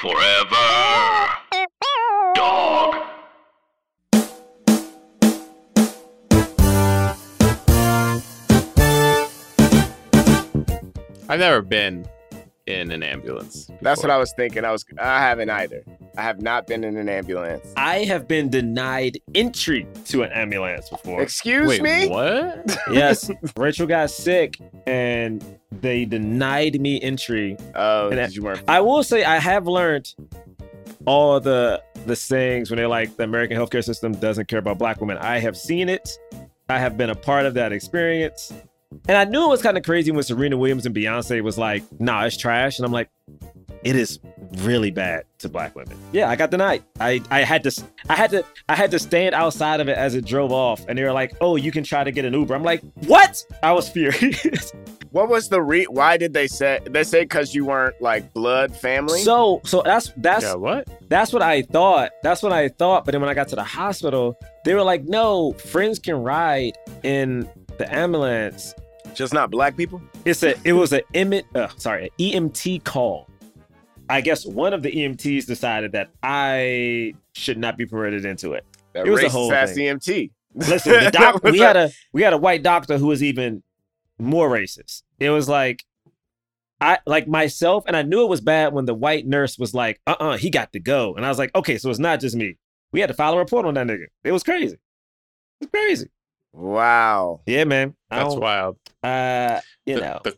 Forever. Dog. I've never been in an ambulance. That's what. I was thinking. I was. I haven't either. I have not been in an ambulance. I have been denied entry to an ambulance before. Excuse Wait, me. what? yes, Rachel got sick and they denied me entry. Oh, And you weren't. I will say I have learned all the the sayings when they're like the American healthcare system doesn't care about black women. I have seen it. I have been a part of that experience. And I knew it was kind of crazy when Serena Williams and Beyonce was like, nah, it's trash. And I'm like, it is really bad to black women. Yeah, I got denied. I, I had to I had to I had to stand outside of it as it drove off. And they were like, oh, you can try to get an Uber. I'm like, what? I was furious. What was the re? Why did they say? They say because you weren't like blood family. so so that's that's yeah, what? That's what I thought. That's what I thought. But then when I got to the hospital, they were like, no, friends can ride in the ambulance. Just not black people. It's a it was a EMT, uh, sorry, an EMT call. I guess one of the EMTs decided that I should not be permitted into it. That It was a whole ass thing. EMT. Listen, the doc, we had a we had a white doctor who was even more racist. It was like I like myself, and I knew it was bad when the white nurse was like, "Uh, uh he got to go," and I was like, "Okay, so it's not just me. We had to file a report on that nigga. It was crazy. It was crazy. Wow. Yeah, man. I That's wild. Uh, you the, know, the,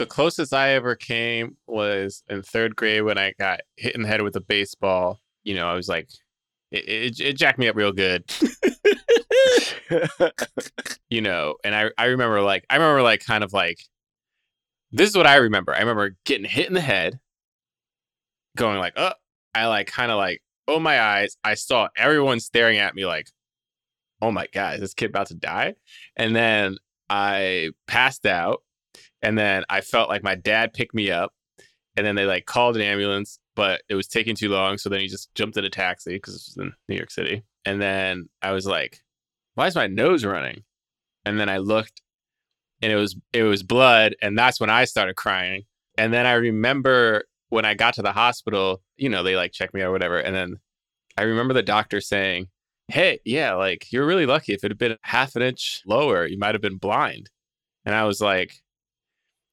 the closest I ever came was in third grade when I got hit in the head with a baseball. You know, I was like, it, it, it jacked me up real good. you know, and I I remember like I remember like kind of like this is what I remember. I remember getting hit in the head, going like, oh, I like kind of like, oh my eyes. I saw everyone staring at me like, oh my god, is this kid about to die? And then I passed out, and then I felt like my dad picked me up, and then they like called an ambulance, but it was taking too long. So then he just jumped in a taxi because it was in New York City. And then I was like, why is my nose running? And then I looked and it was it was blood and that's when I started crying. And then I remember when I got to the hospital, you know, they like checked me out or whatever. And then I remember the doctor saying, Hey, yeah, like you're really lucky. If it had been half an inch lower, you might have been blind. And I was like,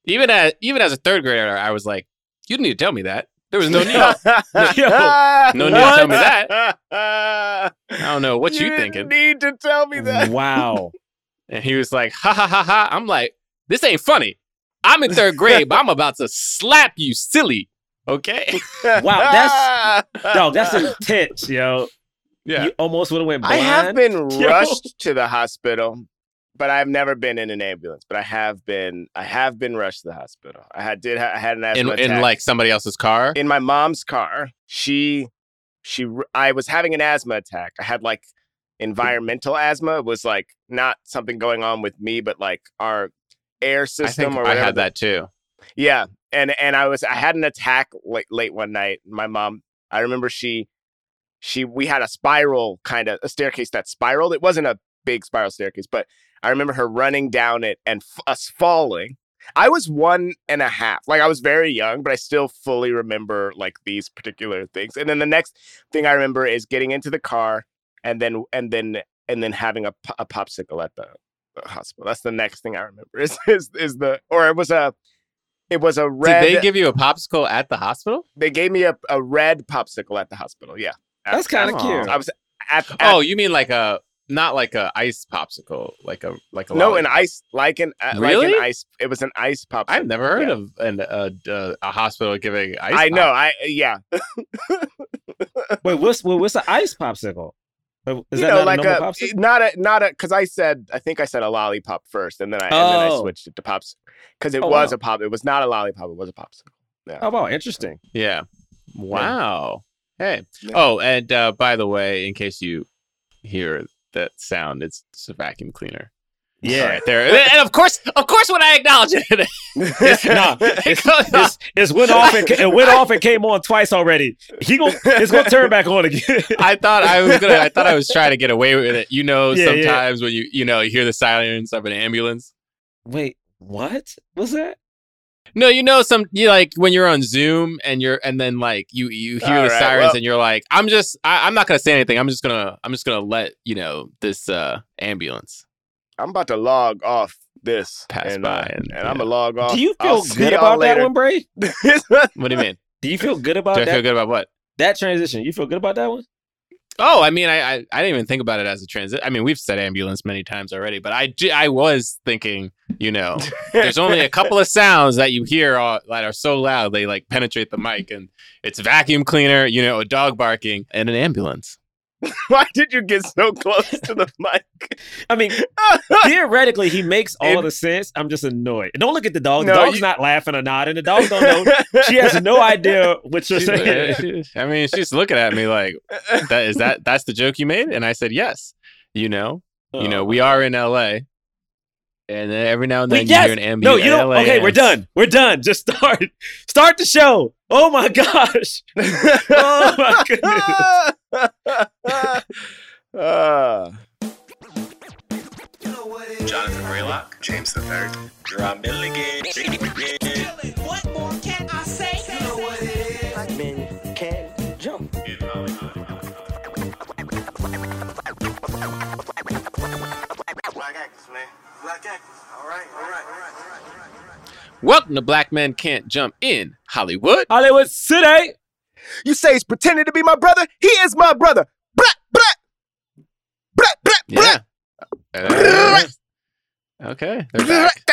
even as even as a third grader, I was like, you didn't need to tell me that. There was no need. no no need to tell me that. I don't know what you, didn't thinking. Need to tell me that. wow. And he was like, ha ha ha ha. I'm like, this ain't funny. I'm in third grade, but I'm about to slap you silly. Okay. Wow, that's- Dog, that's intense, yo. Yeah. You almost would have went blind. I have been Yo. rushed to the hospital, but I've never been in an ambulance. But I have been. I have been rushed to the hospital. I had did. I had an asthma in, in like somebody else's car. in my mom's car. She, she. I was having an asthma attack. I had like hmm. environmental asthma. It was like not something going on with me, but like our air I system think or I whatever. had the- that too. Yeah, and and I was I had an attack late late one night. My mom, I remember she, she we had a spiral kind of a staircase that spiraled. It wasn't a big spiral staircase, but I remember her running down it and f- us falling. I was one and a half, like I was very young, but I still fully remember like these particular things. And then the next thing I remember is getting into the car and then and then and then having a, a popsicle at the, the hospital. That's the next thing I remember. Is is is the or it was a it was a red. Did they give you a popsicle at the hospital? they gave me a, a red popsicle at the hospital. Yeah, At- That's kinda cute. I was at, at Oh, you mean like a not like a ice popsicle, like a like a no lolli- an ice like an uh, like Really? an ice. It was an ice popsicle. I've never heard Yeah. of an, uh, uh, a hospital giving ice. I know. I yeah. Wait, what's what's an ice popsicle? Uh, Is you that know, not like a a popsicle? not a not a because I said I think I said a lollipop first, and then I and then I Oh. switched it to pops because it Oh, was wow. a pop. It was not a lollipop. It was a popsicle. Oh wow, interesting. Yeah. Wow. Hey. Yeah. Oh, and uh, by the way, in case you hear that sound, it's just a vacuum cleaner. Yeah. Right there. and of course, of course, when I acknowledge it, nah, it it's, it's, it's went off and it went off and came on twice already. He gon' it's gonna turn back on again. I thought I was gonna. I thought I was trying to get away with it. You know, Yeah, yeah. sometimes when you you know you hear the sirens of an ambulance. Wait, what was that? No, you know some you like when you're on Zoom and you're and then like you you hear All the right, sirens well- and you're like, I'm just I, I'm not gonna say anything. I'm just gonna I'm just gonna let you know this uh ambulance. I'm about to log off this Pass and, by uh, and, and, yeah. I'm gonna log off. Do you I'll feel good about that one, Bray? What do you mean? Do you feel good about Do I feel good about what? That transition. You feel good about that one? Oh, I mean, I, I I didn't even think about it as a transit. I mean, we've said ambulance many times already, but I, I was thinking, you know, there's only a couple of sounds that you hear all, that are so loud they like penetrate the mic, and it's vacuum cleaner, you know, a dog barking, and an ambulance. Why did you get so close to the mic? I mean, theoretically, he makes all It- the sense. I'm just annoyed. Don't look at the dog. The No, dog's you- not laughing or nodding. The dog don't know. She has no idea what you're saying. She's- I mean, she's looking at me like, that is that that's the joke you made, and I said yes. You know, you know, we are in L.A. And then every now and Wait, then yes! you hear an ambulance. No, you don't. Okay, we're done. We're done. Just start. Start the show. Oh my gosh. Oh my goodness. Uh, Jonathan Braylock, James the Third, Drum Milligan. What more can I say? You know what it is. Black men can't jump. Black actors, man. Black actors. All right, all right, all right, all right, all right. Welcome to Black Men Can't Jump in Hollywood. Hollywood City. You say he's pretending to be my brother? He is my brother. Blah, blah. Blah, blah, blah. Yeah. Uh, okay, they're back.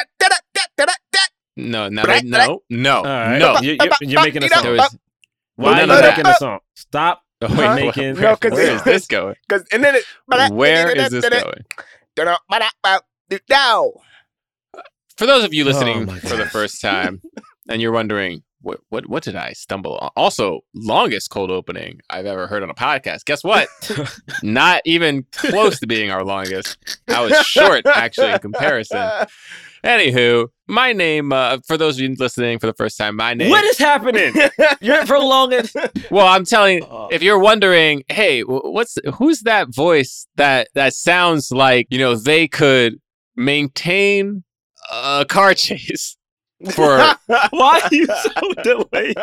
No, no, they, no, no, All right. no. You, are you're making a You know, There song. was, Why are you making a song? Stop. oh, Huh? wait, making- where, No, 'cause where it- is this going? Cause and then it. Where is this going? Now. For those of you listening Oh for the first time, and you're wondering what what what did I stumble on? Also, longest cold opening I've ever heard on a podcast. Guess what? Not even close to being our longest. I was short actually in comparison. Anywho, my name uh, for those of you listening for the first time, my name. What is happening? You're prolonging. well, I'm telling Oh. if you're wondering, hey, what's who's that voice that that sounds like you know they could maintain a car chase for Why are you so delayed?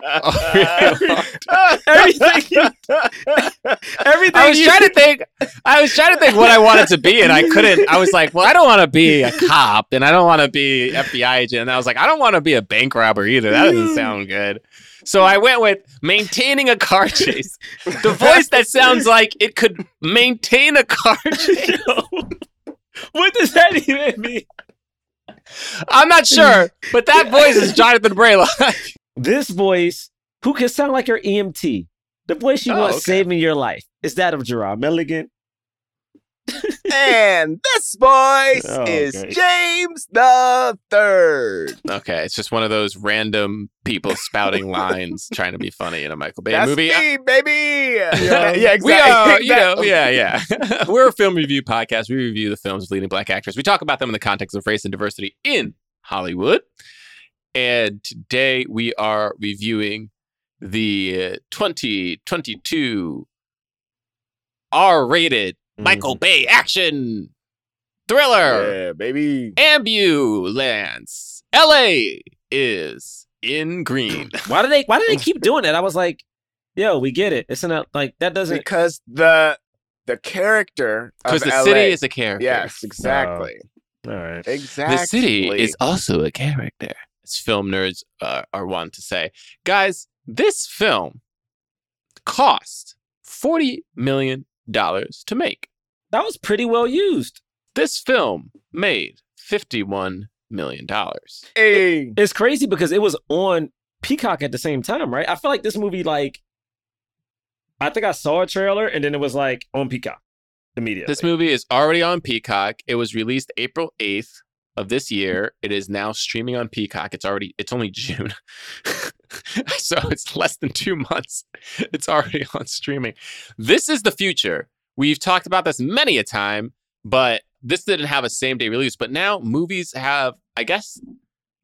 a really long. Everything you- Everything I was you- trying to think. I was trying to think what I wanted to be, and I couldn't. I was like, well, I don't want to be a cop, and I don't want to be FBI agent. And I was like, I don't want to be a bank robber either. That doesn't mm. sound good. So I went with maintaining a car chase. The voice that sounds like it could maintain a car chase. what does that even mean? I'm not sure, but that voice is Jonathan Braylock. This voice, who can sound like your EMT, the voice you Oh, want okay. saving your life, is that of Jerah Milligan. and this voice Oh, is okay. James the Third. okay, it's just one of those random people spouting lines trying to be funny in a Michael Bay That's movie. me, baby. Yeah, yeah, exactly. We are, you know, yeah, yeah. We're a film review podcast. We review the films of leading black actors. We talk about them in the context of race and diversity in Hollywood. And today we are reviewing the uh, 2022 R-rated Michael Bay action thriller Yeah, baby. Ambulance. LA is in green. Why do they? Why do they keep doing that? I was like, yo, we get it. It's not like that doesn't. Because the the character Because the LA, city is a character. yes, exactly, All right. exactly. The city is also a character, as film nerds uh, are wont to say. Guys, this film cost $40 million to make. That was pretty well used. This film made $51 million. Hey, It's crazy because it was on Peacock at the same time, right? I feel like this movie, like, I think I saw a trailer and then it was like on Peacock immediately. This movie is already on Peacock. It was released April 8th of this year. It is now streaming on Peacock. It's already it's only June. so it's less than 2 months. It's already on streaming. This is the future. We've talked about this many a time, but this didn't have a same day release, but now movies have I guess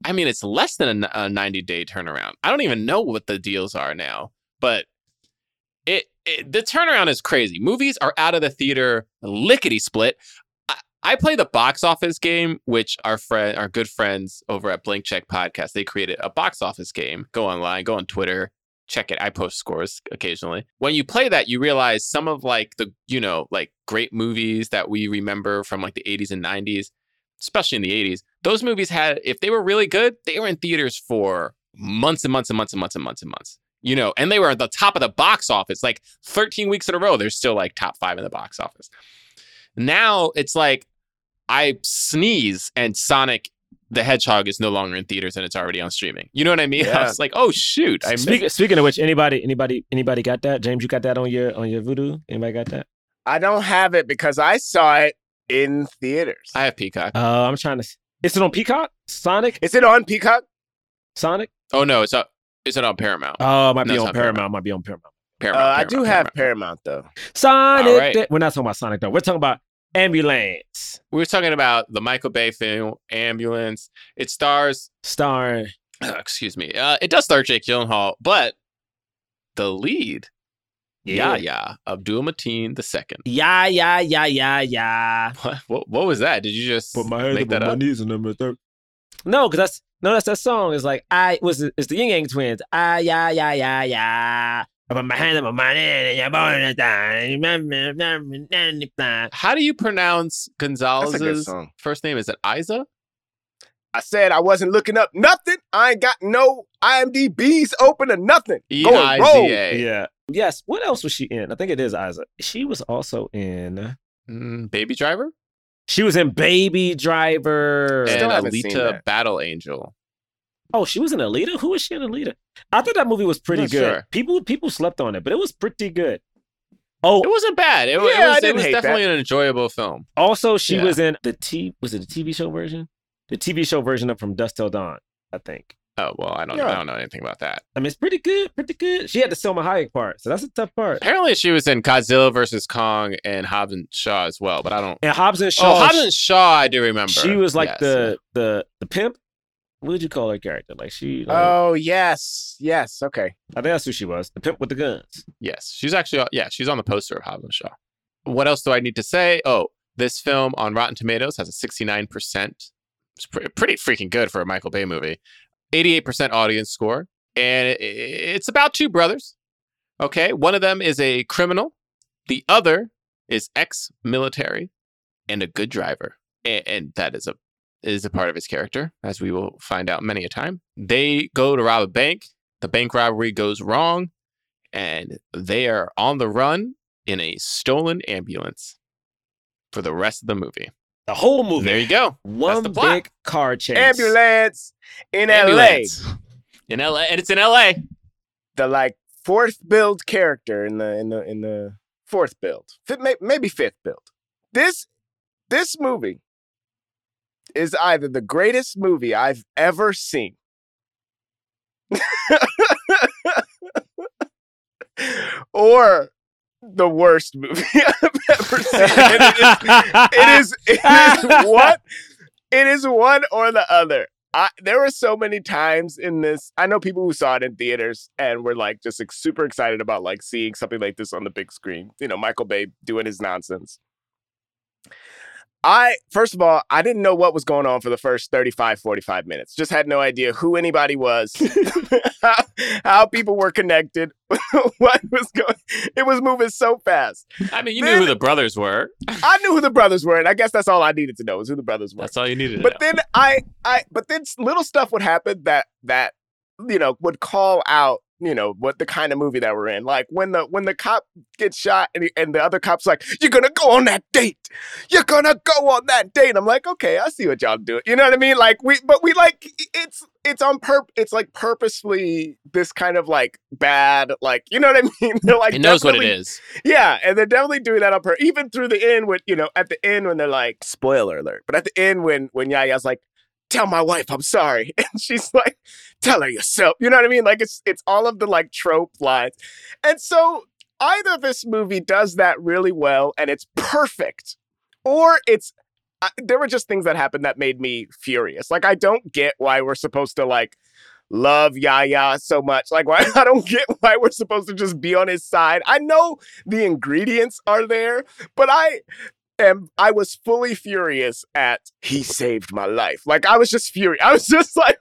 I mean it's less than a 90 day turnaround. I don't even know what the deals are now, but it, it the turnaround is crazy. Movies are out of the theater lickety split. I, play the box office game, which our friend, our good friends over at Blank Check Podcast, they created a box office game. Go online, go on Twitter, check it. I post scores occasionally. When you play that, you realize some of like the, you know, like great movies that we remember from like the 80s and 90s, especially in the 80s. Those movies had, if they were really good, they were in theaters for months and months and months and months and months and months. You know, and they were at the top of the box office, like 13 weeks in a row. They're still like top five in the box office. Now it's like I sneeze and Sonic the Hedgehog is no longer in theaters and it's already on streaming. You know what I mean? I was like, oh shoot, I missed Speaking, speaking of which, anybody, anybody, anybody got that? James, you got that on your on your Vudu? Anybody got that? I don't have it because I saw it in theaters. I have Peacock. Uh, I'm trying to. Is it on Peacock? Sonic? Is it on Peacock? Sonic? Oh no, it's up. It's not on Paramount. Oh, it might No, be it's on Paramount. Paramount. Might be on Paramount. Uh, Paramount. I do Paramount, have Paramount. Paramount though. Sonic. All right. the- We're not talking about Sonic though. We're talking about Ambulance, We were talking about the Michael Bay film Ambulance. It stars, starring. excuse me, uh, it does star Jake Gyllenhaal, but the lead, Yeah. yeah, Abdul Mateen the second. Yeah, yeah, yeah, yeah, yeah. What, what what was that? Did you just put make that up? knees on number third. No, because that's no, that's that song. Is like I was it's the Ying Yang Twins. Ah, yeah, yeah, yeah, yeah. I put my hand on my money and you're born to die. How do you pronounce That's a good Gonzalez's first name? Is it Isa? I said I wasn't looking up nothing. I ain't got no IMDb's open or nothing. E Going I rogue. Z A. Yeah. Yes. What else was she in? I think it is Isa. She was also in. Mm, Baby Driver She was in Baby Driver. Still and haven't seen Alita that. Battle Angel. Oh, she was in Alita. Who was she in Alita? I thought that movie was pretty Not good. sure. People people slept on it, but it was pretty good. Oh, It wasn't bad. It, Yeah, it was, it was definitely an enjoyable film. Also, she Yeah. was in the T. Was it the TV show version? The TV show version of From Dusk Till Dawn, I think. Oh well, I don't Yeah. I don't know anything about that. I mean, it's pretty good, pretty good. She had the Salma Hayek part, so that's a tough part. Apparently, she was in Godzilla versus Kong and Hobbs and Shaw as well, but I don't. And Hobbs and Oh, Shaw, Hobbs and Shaw, I do remember. she was like Yes. the the the pimp. What would you call her character? Like she, like, Oh yes, yes. Okay. I think that's who she was. The pimp with the guns. Yes, she's actually uh, yeah, she's on the poster of Hobbs and Shaw. What else do I need to say? Oh, this film on Rotten Tomatoes has a 69%. It's pre- pretty freaking good for a Michael Bay movie. 88% audience score, and it- it's about two brothers. Okay, one of them is a criminal, the other is ex-military and a good driver, A- and that is a is a part of his character, as we will find out many a time. They go to rob a bank. The bank robbery goes wrong and they are on the run in a stolen ambulance for the rest of the movie. The whole movie. There you go. One the plot. big car chase. Ambulance in Ambulance. LA. In LA. And it's in LA. The like fourth build character in the in the in the fourth build. Fifth, maybe fifth build. This this movie is either the greatest movie I've ever seen. or the worst movie I've ever seen. It is it is it is one it is one or the other. I, there were so many times in this. I know people who saw it in theaters and were like just like, super excited about like seeing something like this on the big screen. You know, Michael Bay doing his nonsense. I first of all, I didn't know what was going on for the first 35 45 minutes. Just had no idea who anybody was, how, how people were connected, what was going. It was moving so fast. I mean, you knew who the brothers were. I knew who the brothers were, and I guess that's all I needed to know was who the brothers were. That's all you needed to But know. then I, I, but then little stuff would happen that that you know would call out you know what the kind of movie that we're in. Like when the when the cop gets shot and, he, and the other cop's like, "You're gonna go on that date. You're gonna go on that date." I'm like, "Okay, I see what y'all do." You know what I mean? Like we, but we like it's it's on purp. It's like purposely this kind of like bad, like you know what I mean? They're like it knows what it is yeah, and they're definitely doing that on purpose. Even through the end, when you know, at the end when they're like, spoiler alert, but at the end when when Yaya's like, "Tell my wife I'm sorry," and she's like, "Tell her yourself." You know what I mean? Like it's it's all of the like trope lines, and so either this movie does that really well and it's perfect, or it's I, there were just things that happened that made me furious. Like I don't get why we're supposed to like love Yaya so much. Like why I don't get why we're supposed to just be on his side. I know the ingredients are there, but I and I was fully furious at he saved my life. Like I was just furious. I was just like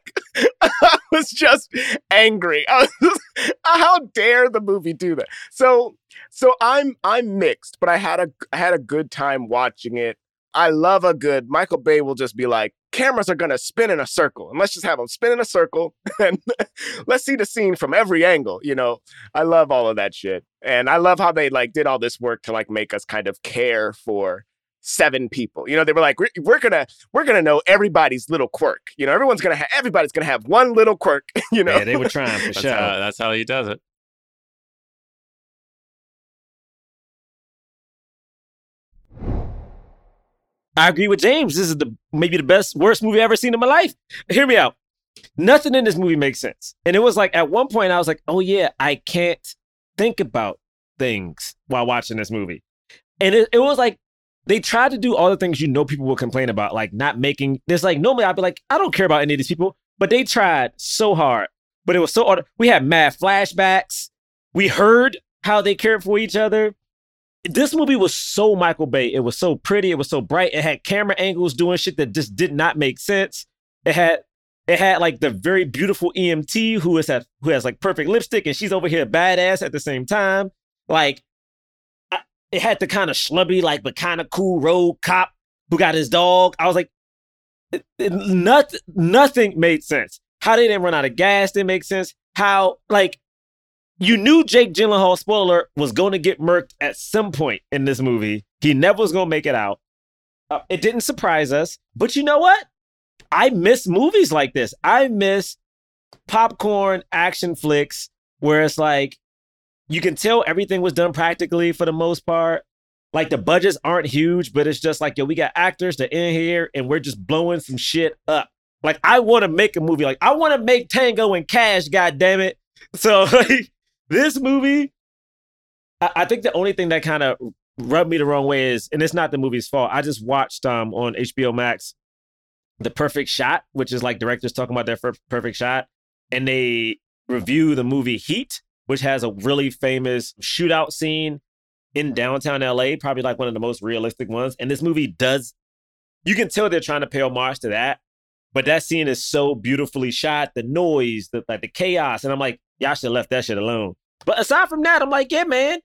I was just angry. Was just, how dare the movie do that? So so I'm I'm mixed, but I had a I had a good time watching it. I love a good Michael Bay will just be like cameras are gonna spin in a circle and let's just have them spin in a circle and let's see the scene from every angle you know i love all of that shit and i love how they like did all this work to like make us kind of care for seven people you know they were like we're, we're gonna we're gonna know everybody's little quirk you know everyone's gonna have everybody's gonna have one little quirk you know Yeah, they were trying for That's, sure. how, that's how he does it. I agree with James. This is the maybe the best, worst movie I've ever seen in my life. Hear me out. Nothing in this movie makes sense. And it was like at one point I was like, oh yeah, I can't think about things while watching this movie. And it, it was like they tried to do all the things you know people will complain about, like not making this like normally I'd be like, I don't care about any of these people, but they tried so hard. But it was so hard. We had mad flashbacks. We heard how they cared for each other this movie was so Michael Bay. It was so pretty. It was so bright. It had camera angles doing shit that just did not make sense. It had it had like the very beautiful EMT who is at, who has like perfect lipstick and she's over here badass at the same time. Like it had the kind of schlubby like but kind of cool road cop who got his dog. I was like, it, it, nothing nothing made sense. How they didn't run out of gas didn't make sense. How like you knew Jake Gyllenhaal, spoiler, was going to get murked at some point in this movie. He never was going to make it out. Uh, it didn't surprise us, but you know what? I miss movies like this. I miss popcorn action flicks where it's like you can tell everything was done practically for the most part. Like the budgets aren't huge, but it's just like, yo, we got actors that in here and we're just blowing some shit up. Like I want to make a movie. Like I want to make Tango and Cash, god damn it. So like this movie, I, I think the only thing that kind of rubbed me the wrong way is, and it's not the movie's fault. I just watched um on HBO Max the Perfect Shot, which is like directors talking about their perfect shot, and they review the movie Heat, which has a really famous shootout scene in downtown LA, probably like one of the most realistic ones. And this movie does, you can tell they're trying to pay homage to that. But that scene is so beautifully shot, the noise, the like the chaos, and I'm like, y'all should have left that shit alone. But aside from that, I'm like, yeah, man.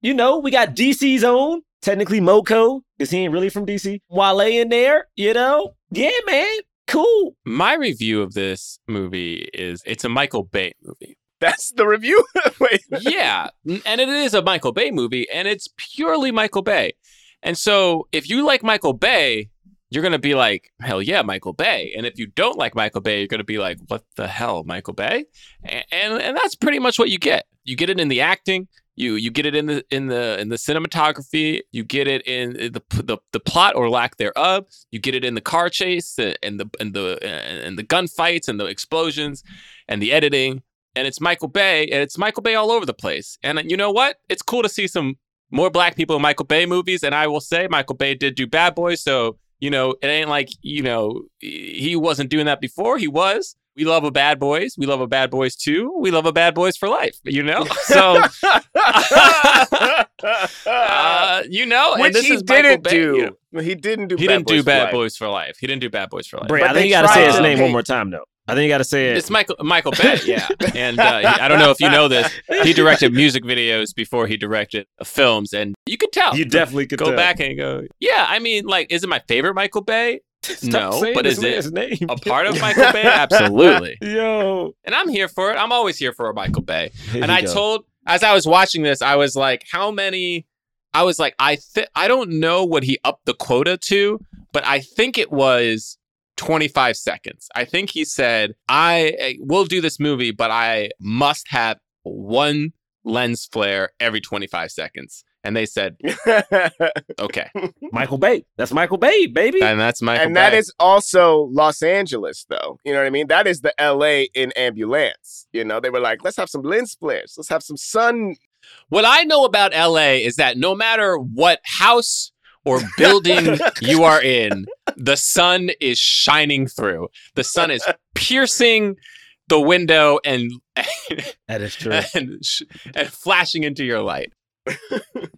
You know, we got DC's own, technically MoCo, because he ain't really from DC. Wale in there, you know? Yeah, man. Cool. My review of this movie is it's a Michael Bay movie. that's the review wait yeah, and it is a Michael Bay movie, and it's purely Michael Bay. And so, if you like Michael Bay, you're gonna be like, "Hell yeah, Michael Bay!" And if you don't like Michael Bay, you're gonna be like, "What the hell, Michael Bay?" And and, and that's pretty much what you get. You get it in the acting. You you get it in the in the in the cinematography. You get it in the the, the plot or lack thereof. You get it in the car chase uh, and the and the and the gunfights and the explosions and the editing and it's Michael Bay, and it's Michael Bay all over the place. And you know what? It's cool to see some more black people in Michael Bay movies. And I will say, Michael Bay did do Bad Boys, so you know it ain't like you know he wasn't doing that before. He was. We love a Bad Boys. We love a Bad Boys too. We love a Bad Boys for life. You know, so uh, you know, and which this he is didn't Bay, do you know. he didn't do He Bad didn't do Boys for Bad Life. Boys for life. He didn't do Bad Boys for life. Bray, But I think you got to say his to name one more time, though. I think you got to say it. It's Michael Michael Bay, yeah. And uh, he- I don't know if you know this. He directed music videos before he directed uh, films, and you could tell. You definitely could go tell. back and go, yeah. I mean, like, is it my favorite Michael Bay? Stop no, but is it name. A part of Michael Bay? Absolutely. Yo. And I'm here for it. I'm always here for a Michael Bay. Here and I go. told as I was watching this, I was like, how many? I was like, I th- I don't know what he upped the quota to, but I think it was 25 seconds. I think he said, I eh, will do this movie, but I must have one lens flare every 25 seconds. And they said, okay. Michael Bay. That's Michael Bay, baby. And that's Michael and that Bay. is also Los Angeles, though. You know what I mean? That is the LA in ambulance. You know, they were like, let's have some lens flares. Let's have some sun. What I know about LA is that no matter what house or building you are in, the sun is shining through. The sun is piercing the window and that is true. and, and flashing into your light.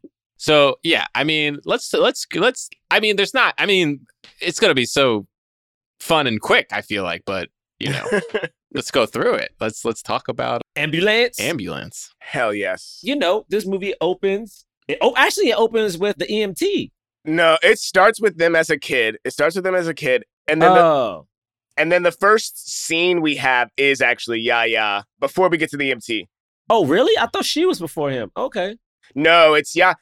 So yeah, I mean, let's let's let's. I mean, there's not. I mean, it's gonna be so fun and quick. I feel like, but you know, let's go through it. Let's let's talk about Ambulance. ambulance. Hell yes. you know, this movie opens. It, oh, actually, it opens with the EMT. No, it starts with them as a kid. It starts with them as a kid, and then the, Oh, and then the first scene we have is actually Yaya before we get to the EMT. oh, really? I thought she was before him. Okay. No, it's yeah,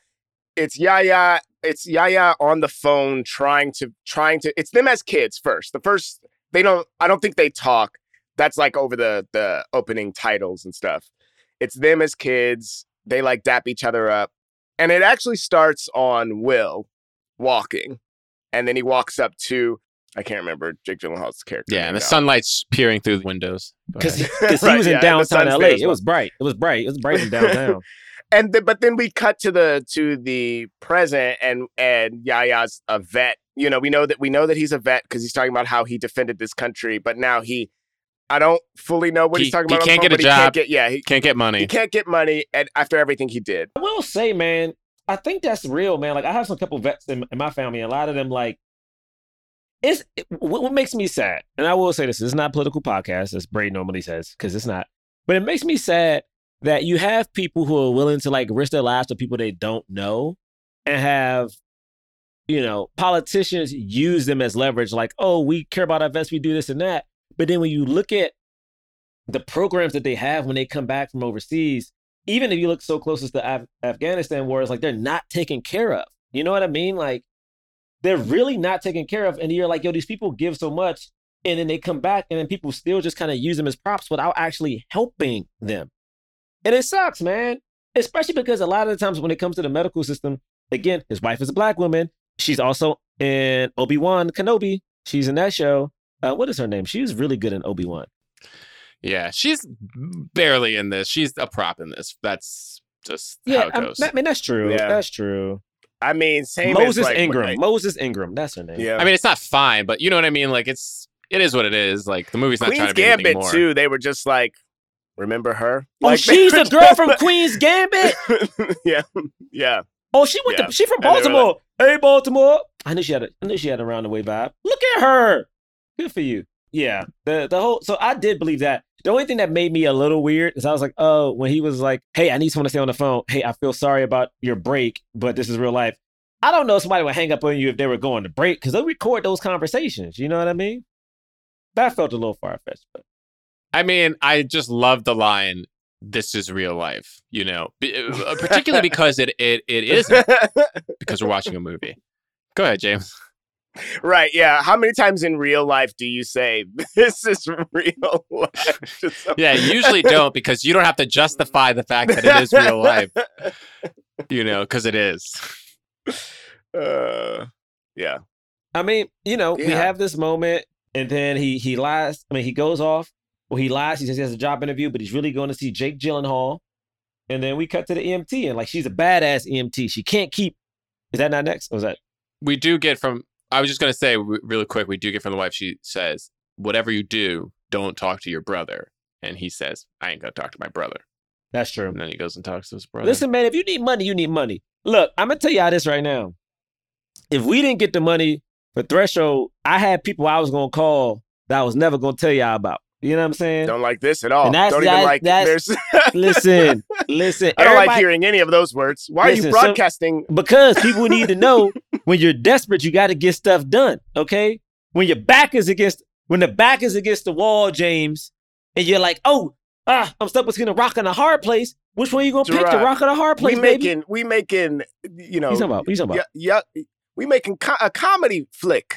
it's Yaya. It's Yaya on the phone trying to trying to. It's them as kids first. The first they don't. I don't think they talk. That's like over the the opening titles and stuff. It's them as kids. They like dap each other up, and it actually starts on Will walking, and then he walks up to. I can't remember Jake Gyllenhaal's character. Yeah, and the now. sunlight's peering through the windows. Because he Right, was yeah, in and the downtown LA. It was bright. It was bright. It was bright in downtown. And the, but then we cut to the to the present and and Yaya's a vet. You know, we know that we know that he's a vet because he's talking about how he defended this country, but now he I don't fully know what He- he's talking he about. on the can't phone, get a but he can't job. get yeah, he, Can't get money. he can't get money and after everything he did. I will say, man, I think that's real, man. Like I have some couple vets in, in my family, and a lot of them like it's it- what, what makes me sad. And I will say this: this is not a political podcast, as Bray normally says, because it's not. But it makes me sad that you have people who are willing to like risk their lives to people they don't know, and have you know politicians use them as leverage. Like, oh, we care about our vets, we do this and that. But then when you look at the programs that they have when they come back from overseas, even if you look so close as the Af- Afghanistan war, like they're not taken care of. You know what I mean? Like they're really not taken care of. And you're like, yo, these people give so much, and then they come back, and then people still just kind of use them as props without actually helping them. And it sucks, man. Especially because a lot of the times when it comes to the medical system, again, his wife is a black woman. She's also in Obi Wan Kenobi. She's in that show. Uh, what is her name? She was really good in Obi Wan. Yeah, she's barely in this. She's a prop in this. That's just Yeah, how it I'm- I mean that's true. Yeah. That's true. I mean, same Moses as like, Ingram. like- Moses Ingram. That's her name. yeah. I mean, it's not fine, but you know what I mean. Like it's it is what it is. Like the movie's not Queen's trying to be anything Gambit more. too. They were just like, remember her? Oh, Like, she's the girl from Queen's Gambit. yeah, yeah. Oh, she went Yeah. to she from And they were Baltimore. hey, Baltimore. I knew she had a I knew she had a round the way vibe. Look at her. Good for you. Yeah. The the whole so I did believe that. The only thing that made me a little weird is I was like, oh, when he was like, hey, I need someone to stay on the phone. Hey, I feel sorry about your break, but this is real life. I don't know if somebody would hang up on you if they were going to break because they record those conversations. You know what I mean? That felt a little far fetched, but I mean, I just love the line. This is real life, you know, uh, particularly because it it it isn't because we're watching a movie. Go ahead, James. right. Yeah. How many times in real life do you say this is real life? Yeah, usually don't because you don't have to justify the fact that it is real life, you know, because it is. Uh, yeah. I mean, you know, we have this moment, and then he he lies. I mean, he goes off. Well, he lies. He says he has a job interview, but he's really going to see Jake Gyllenhaal. And then we cut to the EMT, and like she's a badass EMT. She can't keep. Is that not next? Or was that? We do get from. I was just gonna say really quick. We do get from the wife. She says, "Whatever you do, don't talk to your brother." And he says, "I ain't gonna talk to my brother." That's true. And then he goes and talks to his brother. Listen, man, if you need money, you need money. Look, I'm gonna tell y'all this right now. If we didn't get the money for Threshold, I had people I was gonna call that I was never gonna tell y'all about. You know what I'm saying? Don't like this at all. And that's- don't even that- like. There's. listen, listen. I don't like hearing any of those words. Why are Listen, you so- broadcasting? Because people need to know when you're desperate, you got to get stuff done. Okay. When your back is against, when the back is against the wall, James, and you're like, oh, ah, I'm stuck between a rock and a hard place. Which one you gonna pick? The rock or the hard place, we baby? making, we making, you know, What you talking about? What you talking about? yeah, yeah, we making co- a comedy flick.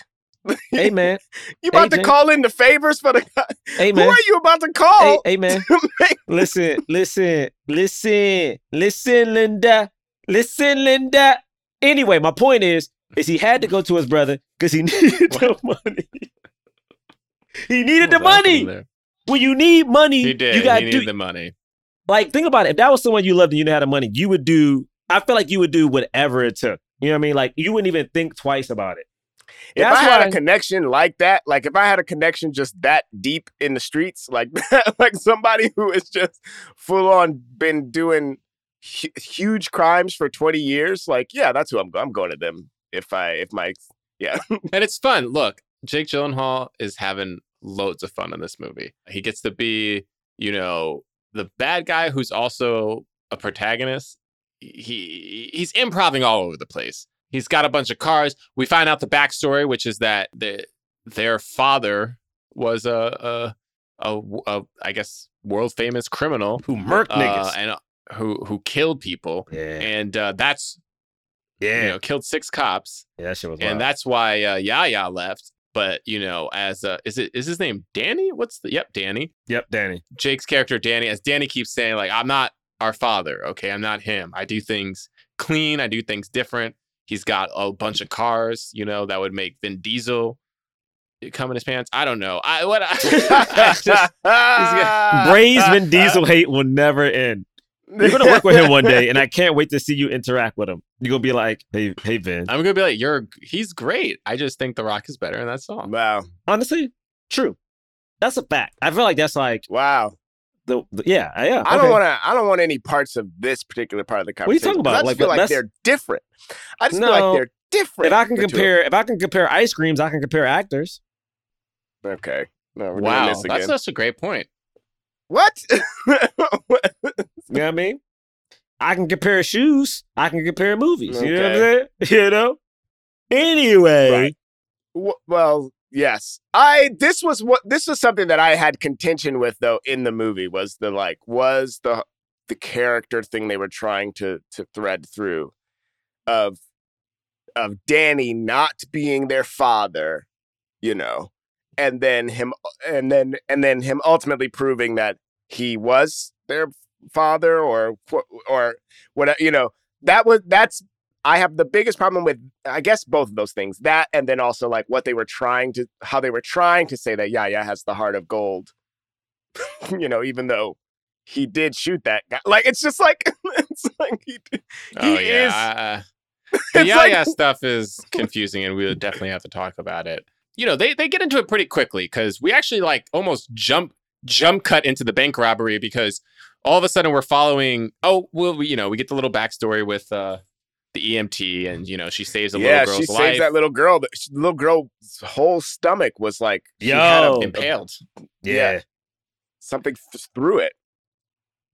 Hey man, You about to Jay. call in the favors for the? hey Who are you about to call? hey man. make- listen, listen, listen, listen, Linda, listen, Linda. Anyway, my point is, is he had to go to his brother because he needed the money. he needed the What was happening money. When you need money, He did. you got to do. the money. Like, think about it. If that was someone you loved and you had the money, you would do. I feel like you would do whatever it took. You know what I mean? Like, you wouldn't even think twice about it. If That's I had why- a connection like that, like if I had a connection just that deep in the streets, like that, like somebody who is just full on been doing hu- huge crimes for 20 years, like yeah, that's who I'm going. I'm going to them if I if my yeah. and it's fun. Look, Jake Gyllenhaal is having loads of fun in this movie. He gets to be, you know, the bad guy who's also a protagonist. He he's improving all over the place. He's got a bunch of cars. We find out the backstory, which is that the their father was a a, a, a I guess world famous criminal Who murked uh, niggas? and uh, who who killed people, yeah, and uh, that's yeah, you know killed six cops yeah. That shit was and wild. that's why uh, Yaya left. But you know, as uh, is it is his name Danny? What's the yep Danny? Yep, Danny. Jake's character Danny, as Danny keeps saying, like I'm not our father. Okay, I'm not him. I do things clean. I do things different. He's got a bunch of cars. You know that would make Vin Diesel eh, come in his pants. I don't know. I what I, I just Bray's Vin Diesel hate will never end. You're gonna work with him one day, and I can't wait to see you interact with him. You're gonna be like, "Hey, hey, Vin." I'm gonna be like, you're he's great. I just think The Rock is better in that song. Wow, Honestly, true. That's a fact. I feel like that's like wow. The, the- yeah, uh, yeah. I don't want to. I don't want any parts of this particular part of the conversation. What are you conversation. talking 'cause about? I just Like, feel like that's- they're different. I just feel like they're different. If I can the two of compare, if I can compare ice creams, I can compare actors. Okay. No, we're doing Wow, this that's again. a great point. What? You know what I mean? I can compare shoes. I can compare movies. You know what I'm saying? You know. Anyway, Right. W- well, yes. I this was what this was something that I had contention with though in the movie was the like was the the character thing they were trying to to thread through of of Danny not being their father, you know, and then him and then and then him ultimately proving that he was their father or or what you know that was that's I have the biggest problem with I guess both of those things. That and then also like what they were trying to how they were trying to say that Yaya has the heart of gold. you know, even though he did shoot that guy. Like it's just like it's like he, he Oh is yeah. uh, the yeah like- stuff is confusing, and we would definitely have to talk about it. You know, they they get into it pretty quickly because we actually like almost jump jump cut into the bank robbery because all of a sudden we're following. Oh, well, we, you know, we get the little backstory with uh the EMT, and you know, she saves a yeah, little girl's she saves life, that little girl. The little girl's whole stomach was like she had a- impaled. yeah. something th- through it.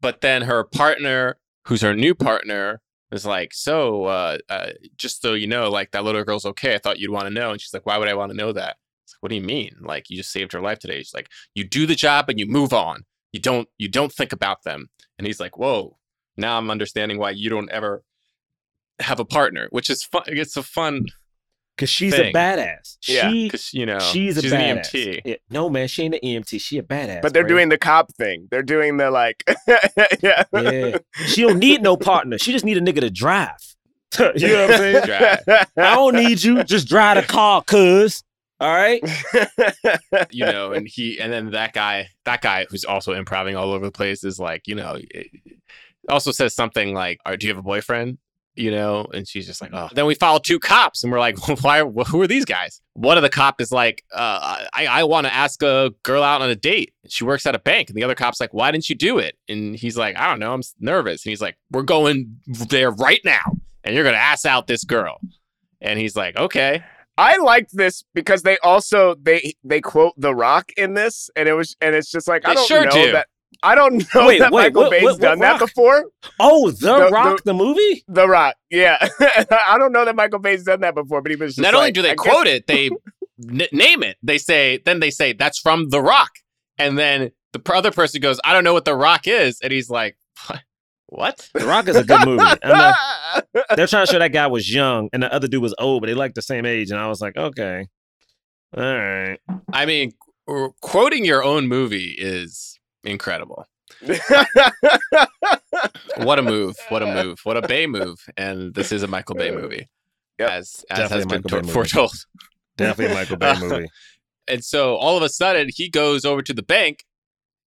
but then her partner, who's her new partner, is like, "So, uh, uh, just so you know, like that little girl's okay. I thought you'd want to know." And she's like, "Why would I want to know that?" It's like, "What do you mean? Like you just saved her life today?" She's like, "You do the job and you move on. You don't you don't think about them." And he's like, "Whoa, now I'm understanding why you don't ever have a partner," which is fun. It's a fun Cause she's Thing. a badass. Yeah, She, because you know she's a she's badass. an EMT. Yeah, no man, she ain't an EMT. She a badass. But they're Bray. doing the cop thing. They're doing the like yeah. Yeah, she don't need no partner. She just need a nigga to drive. you know what I'm saying? Drive. I don't need you. Just drive the car, cuz. All right. you know, and he and then that guy, that guy who's also improving all over the place is like, you know, also says something like, "Are- "Do you have a boyfriend?" You know, and she's just like, "Oh." Then we follow two cops, and we're like, "Why? Who are these guys?" One of the cop is like, uh, "I I want to ask a girl out on a date. She works at a bank." And the other cop's like, "Why didn't you do it?" And he's like, "I don't know. I'm nervous." And he's like, "We're going there right now, and you're gonna ask out this girl." And he's like, "Okay." I liked this because they also they they quote The Rock in this, and it was and it's just like I They don't sure know do. that I don't know Wait, that wait, Michael what- Bay's what- what done that before. Oh, The, The- Rock, the, movie. The Rock, yeah, I don't know that Michael Bay's done that before, but he was just Not only do they I guess- quote it, they n- name it. They say, then they say that's from The Rock, and then the other person goes, "I don't know what The Rock is," and he's like, "What? What?" The Rock is a good movie. I'm not- they're trying to show that guy was young and the other dude was old, but they like the same age. And I was like, okay, all right. I mean, qu- quoting your own movie is incredible. What a move! What a move! What a Bay move! And this is a Michael Bay movie, Yep. as as Definitely has a been Michael Bay movie. foretold. Definitely a Michael Bay movie. And so all of a sudden, he goes over to the bank,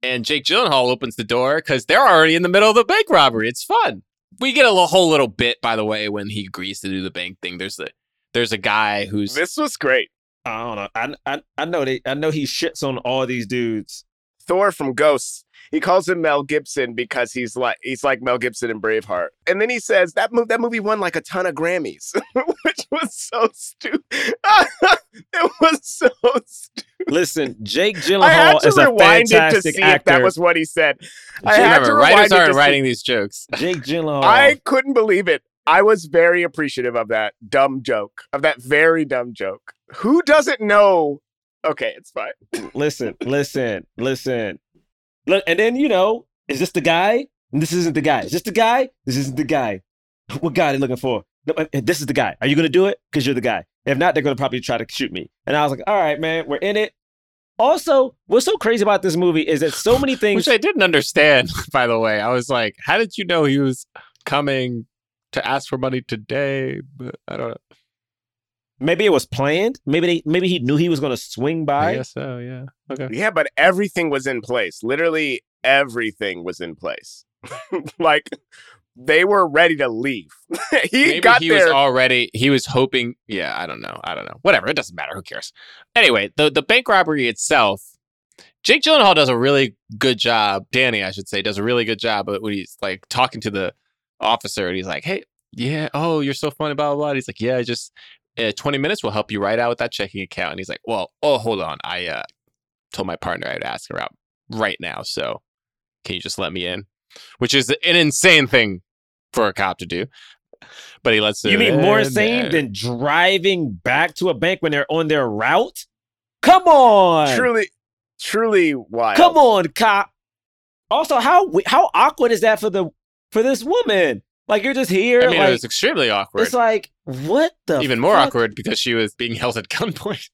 and Jake Gyllenhaal opens the door because they're already in the middle of the bank robbery. It's fun. We get a whole little bit, by the way, when he agrees to do the bank thing. There's a there's a guy who's this was great. I don't know. I, I I know they. I know he shits on all these dudes. Thor from Ghosts. he calls him Mel Gibson because he's like he's like Mel Gibson in Braveheart. And then he says that movie that movie won like a ton of Grammys, which was so stupid. it was so stupid. Listen, Jake I Gyllenhaal had is a rewind it to fantastic see actor. if that was what he said. I You had remember, to rewind writers it to aren't see- writing these jokes. Jake Gyllenhaal. I couldn't believe it. I was very appreciative of that dumb joke, of that very dumb joke. Who doesn't know? Okay, it's fine. listen, listen, listen. Look, and then you know, is this the guy? This isn't the guy. Is this the guy? This isn't the guy. What guy are they looking for? Uh, this is the guy. Are you gonna do it? Because you're the guy. If not, they're gonna probably try to shoot me. And I was like, all right, man, we're in it. Also, what's so crazy about this movie is that so many things. Which I didn't understand, by the way. I was like, how did you know he was coming to ask for money today? But I don't know. Maybe it was planned. Maybe they, maybe he knew he was gonna swing I by. guess so, yeah. Okay. Yeah, but everything was in place. Literally everything was in place. like they were ready to leave. he Maybe got he there. was already he was hoping yeah, I don't know. I don't know. Whatever, it doesn't matter. Who cares? Anyway, the the bank robbery itself, Jake Gyllenhaal does a really good job. Danny, I should say, does a really good job But when he's like talking to the officer and he's like, Hey, yeah, oh, you're so funny, blah blah blah. He's like, Yeah, I just uh, 20 minutes will help you right out with that checking account. And he's like, Well, oh, hold on. I uh told my partner I'd ask her out right now. So can you just let me in? Which is an insane thing for a cop to do. But he lets You him mean more insane there. than driving back to a bank when they're on their route? Come on, truly, truly wild. come on, cop. Also, how how awkward is that for the for this woman? Like you're just here, I mean, like it was extremely awkward. it's like what the Even more fuck? awkward because she was being held at gunpoint.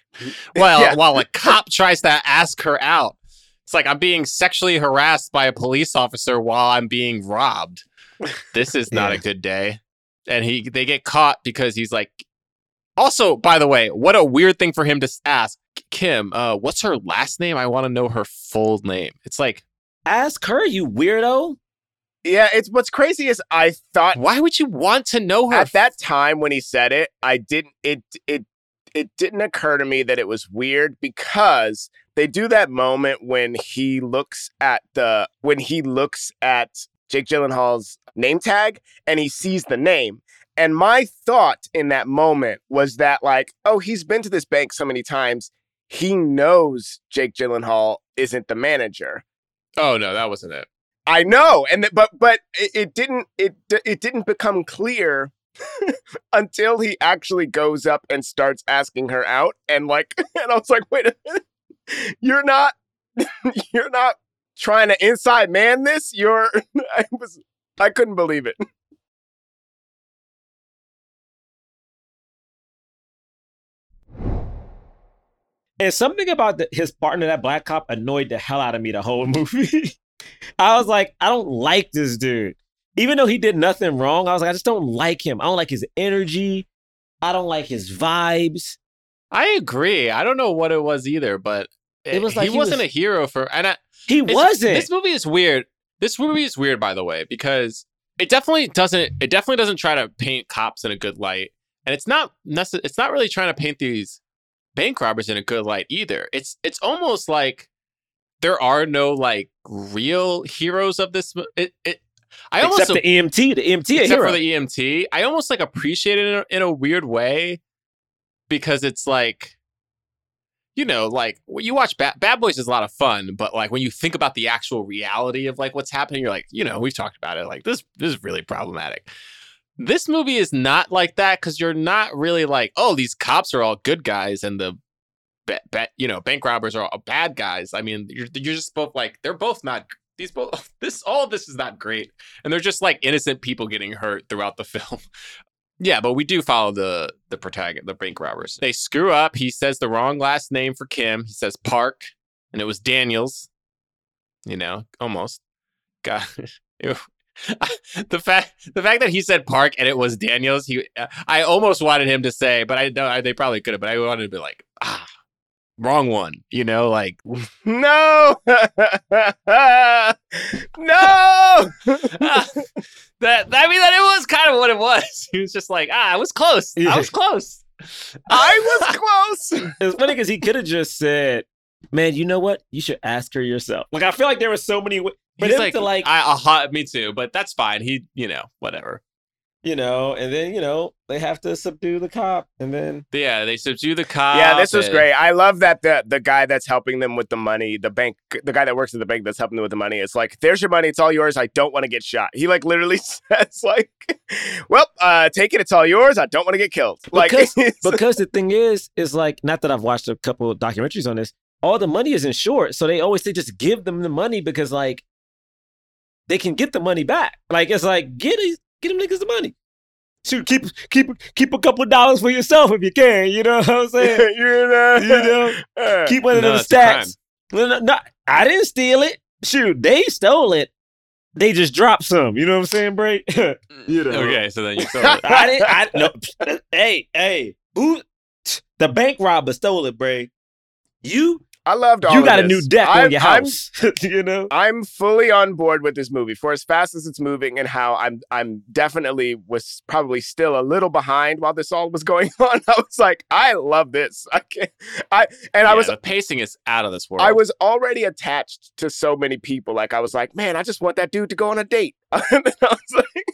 while Yeah. while a cop tries to ask her out. It's like I'm being sexually harassed by a police officer while I'm being robbed. This is not a good day. And he they get caught because he's like also, by the way, what a weird thing for him to ask Kim, uh, what's her last name? I want to know her full name. It's like, Ask her, you weirdo. Yeah, it's what's crazy is I thought why would you want to know her? at that time when he said it, I didn't it it it didn't occur to me that it was weird because they do that moment when he looks at the when he looks at Jake Gyllenhaal's name tag and he sees the name. And my thought in that moment was that like, oh, he's been to this bank so many times, he knows Jake Gyllenhaal isn't the manager. oh no, that wasn't it. I know, and th- but but it, it didn't it it didn't become clear until he actually goes up and starts asking her out, and like, and I was like, wait a minute, you're not you're not trying to inside man this. You're I was I couldn't believe it. And something about the, his partner, that black cop, annoyed the hell out of me the whole movie. I was like, I don't like this dude. Even though he did nothing wrong, I was like, I just don't like him. I don't like his energy. I don't like his vibes. I agree. I don't know what it was either, but It was like he, he wasn't was- a hero for. And I, He wasn't. This movie is weird. This movie is weird, by the way, because it definitely doesn't. It definitely doesn't try to paint cops in a good light, and it's not. necess- It's not really trying to paint these bank robbers in a good light either. It's it's almost like there are no like real heroes of this. It it. I almost Except the EMT. The EMT except hero. for the EMT, I almost like appreciate it in a, in a weird way because it's like, you know, like when you watch Bad, Bad Boys is a lot of fun, but like when you think about the actual reality of like what's happening, you're like, you know, we've talked about it. Like this, this is really problematic. This movie is not like that because you're not really like, oh, these cops are all good guys and the, ba- ba- you know, bank robbers are all bad guys. I mean, you're you're just both like they're both not. These both this all of this is not great and they're just like innocent people getting hurt throughout the film. yeah, but we do follow the the protagonist, the bank robbers. They screw up. He says the wrong last name for Kim. He says Park, and it was Daniels. You know, almost. God, the fact the fact that he said Park and it was Daniels. He, I almost wanted him to say, but I know they probably could have. But I wanted to be like, ah, wrong one. You know, like No, no. Ah, that I mean that it was kind of what it was. He was just like, ah, I was close. I was close. I was close. It's funny because he could have just said Man, you know what? You should ask her yourself. Like I feel like there were so many. For He's them like, like, I, uh, hot, me too, but that's fine. He, you know, whatever. You know, and then you know they have to subdue the cop, and then Yeah, they subdue the cop. yeah, this was and- great. I love that the the guy that's helping them with the money, the bank, the guy that works at the bank that's helping them with the money, is like, "There's your money. It's all yours. I don't want to get shot." He like literally says like, "Well, uh, take it. It's all yours. I don't want to get killed." Like, Because- because the thing is, is like not that I've watched a couple of documentaries on this. All the money is insured, so they always say just give them the money because like they can get the money back. Like it's like get it, get them niggas the money. Shoot, keep keep keep a couple of dollars for yourself if you can. You know what I'm saying? you know, you know, Uh, keep one of No, them that's a crime. stacks. No, no, no, I didn't steal it. Shoot, they stole it. They just dropped some. You know what I'm saying, Bray? You know. Okay, so then you stole it. I didn't. I no. hey, hey, who? The bank robber stole it, Bray. You, I loved all. you of got a new deck I'm- on your house. you know. I'm fully on board with this movie for as fast as it's moving and how I'm I'm definitely was probably still a little behind while this all was going on. I was like, I love this. I can't I and I was the pacing is out of this world. I was already attached to so many people. Like I was like, man, I just want that dude to go on a date. and then I was like,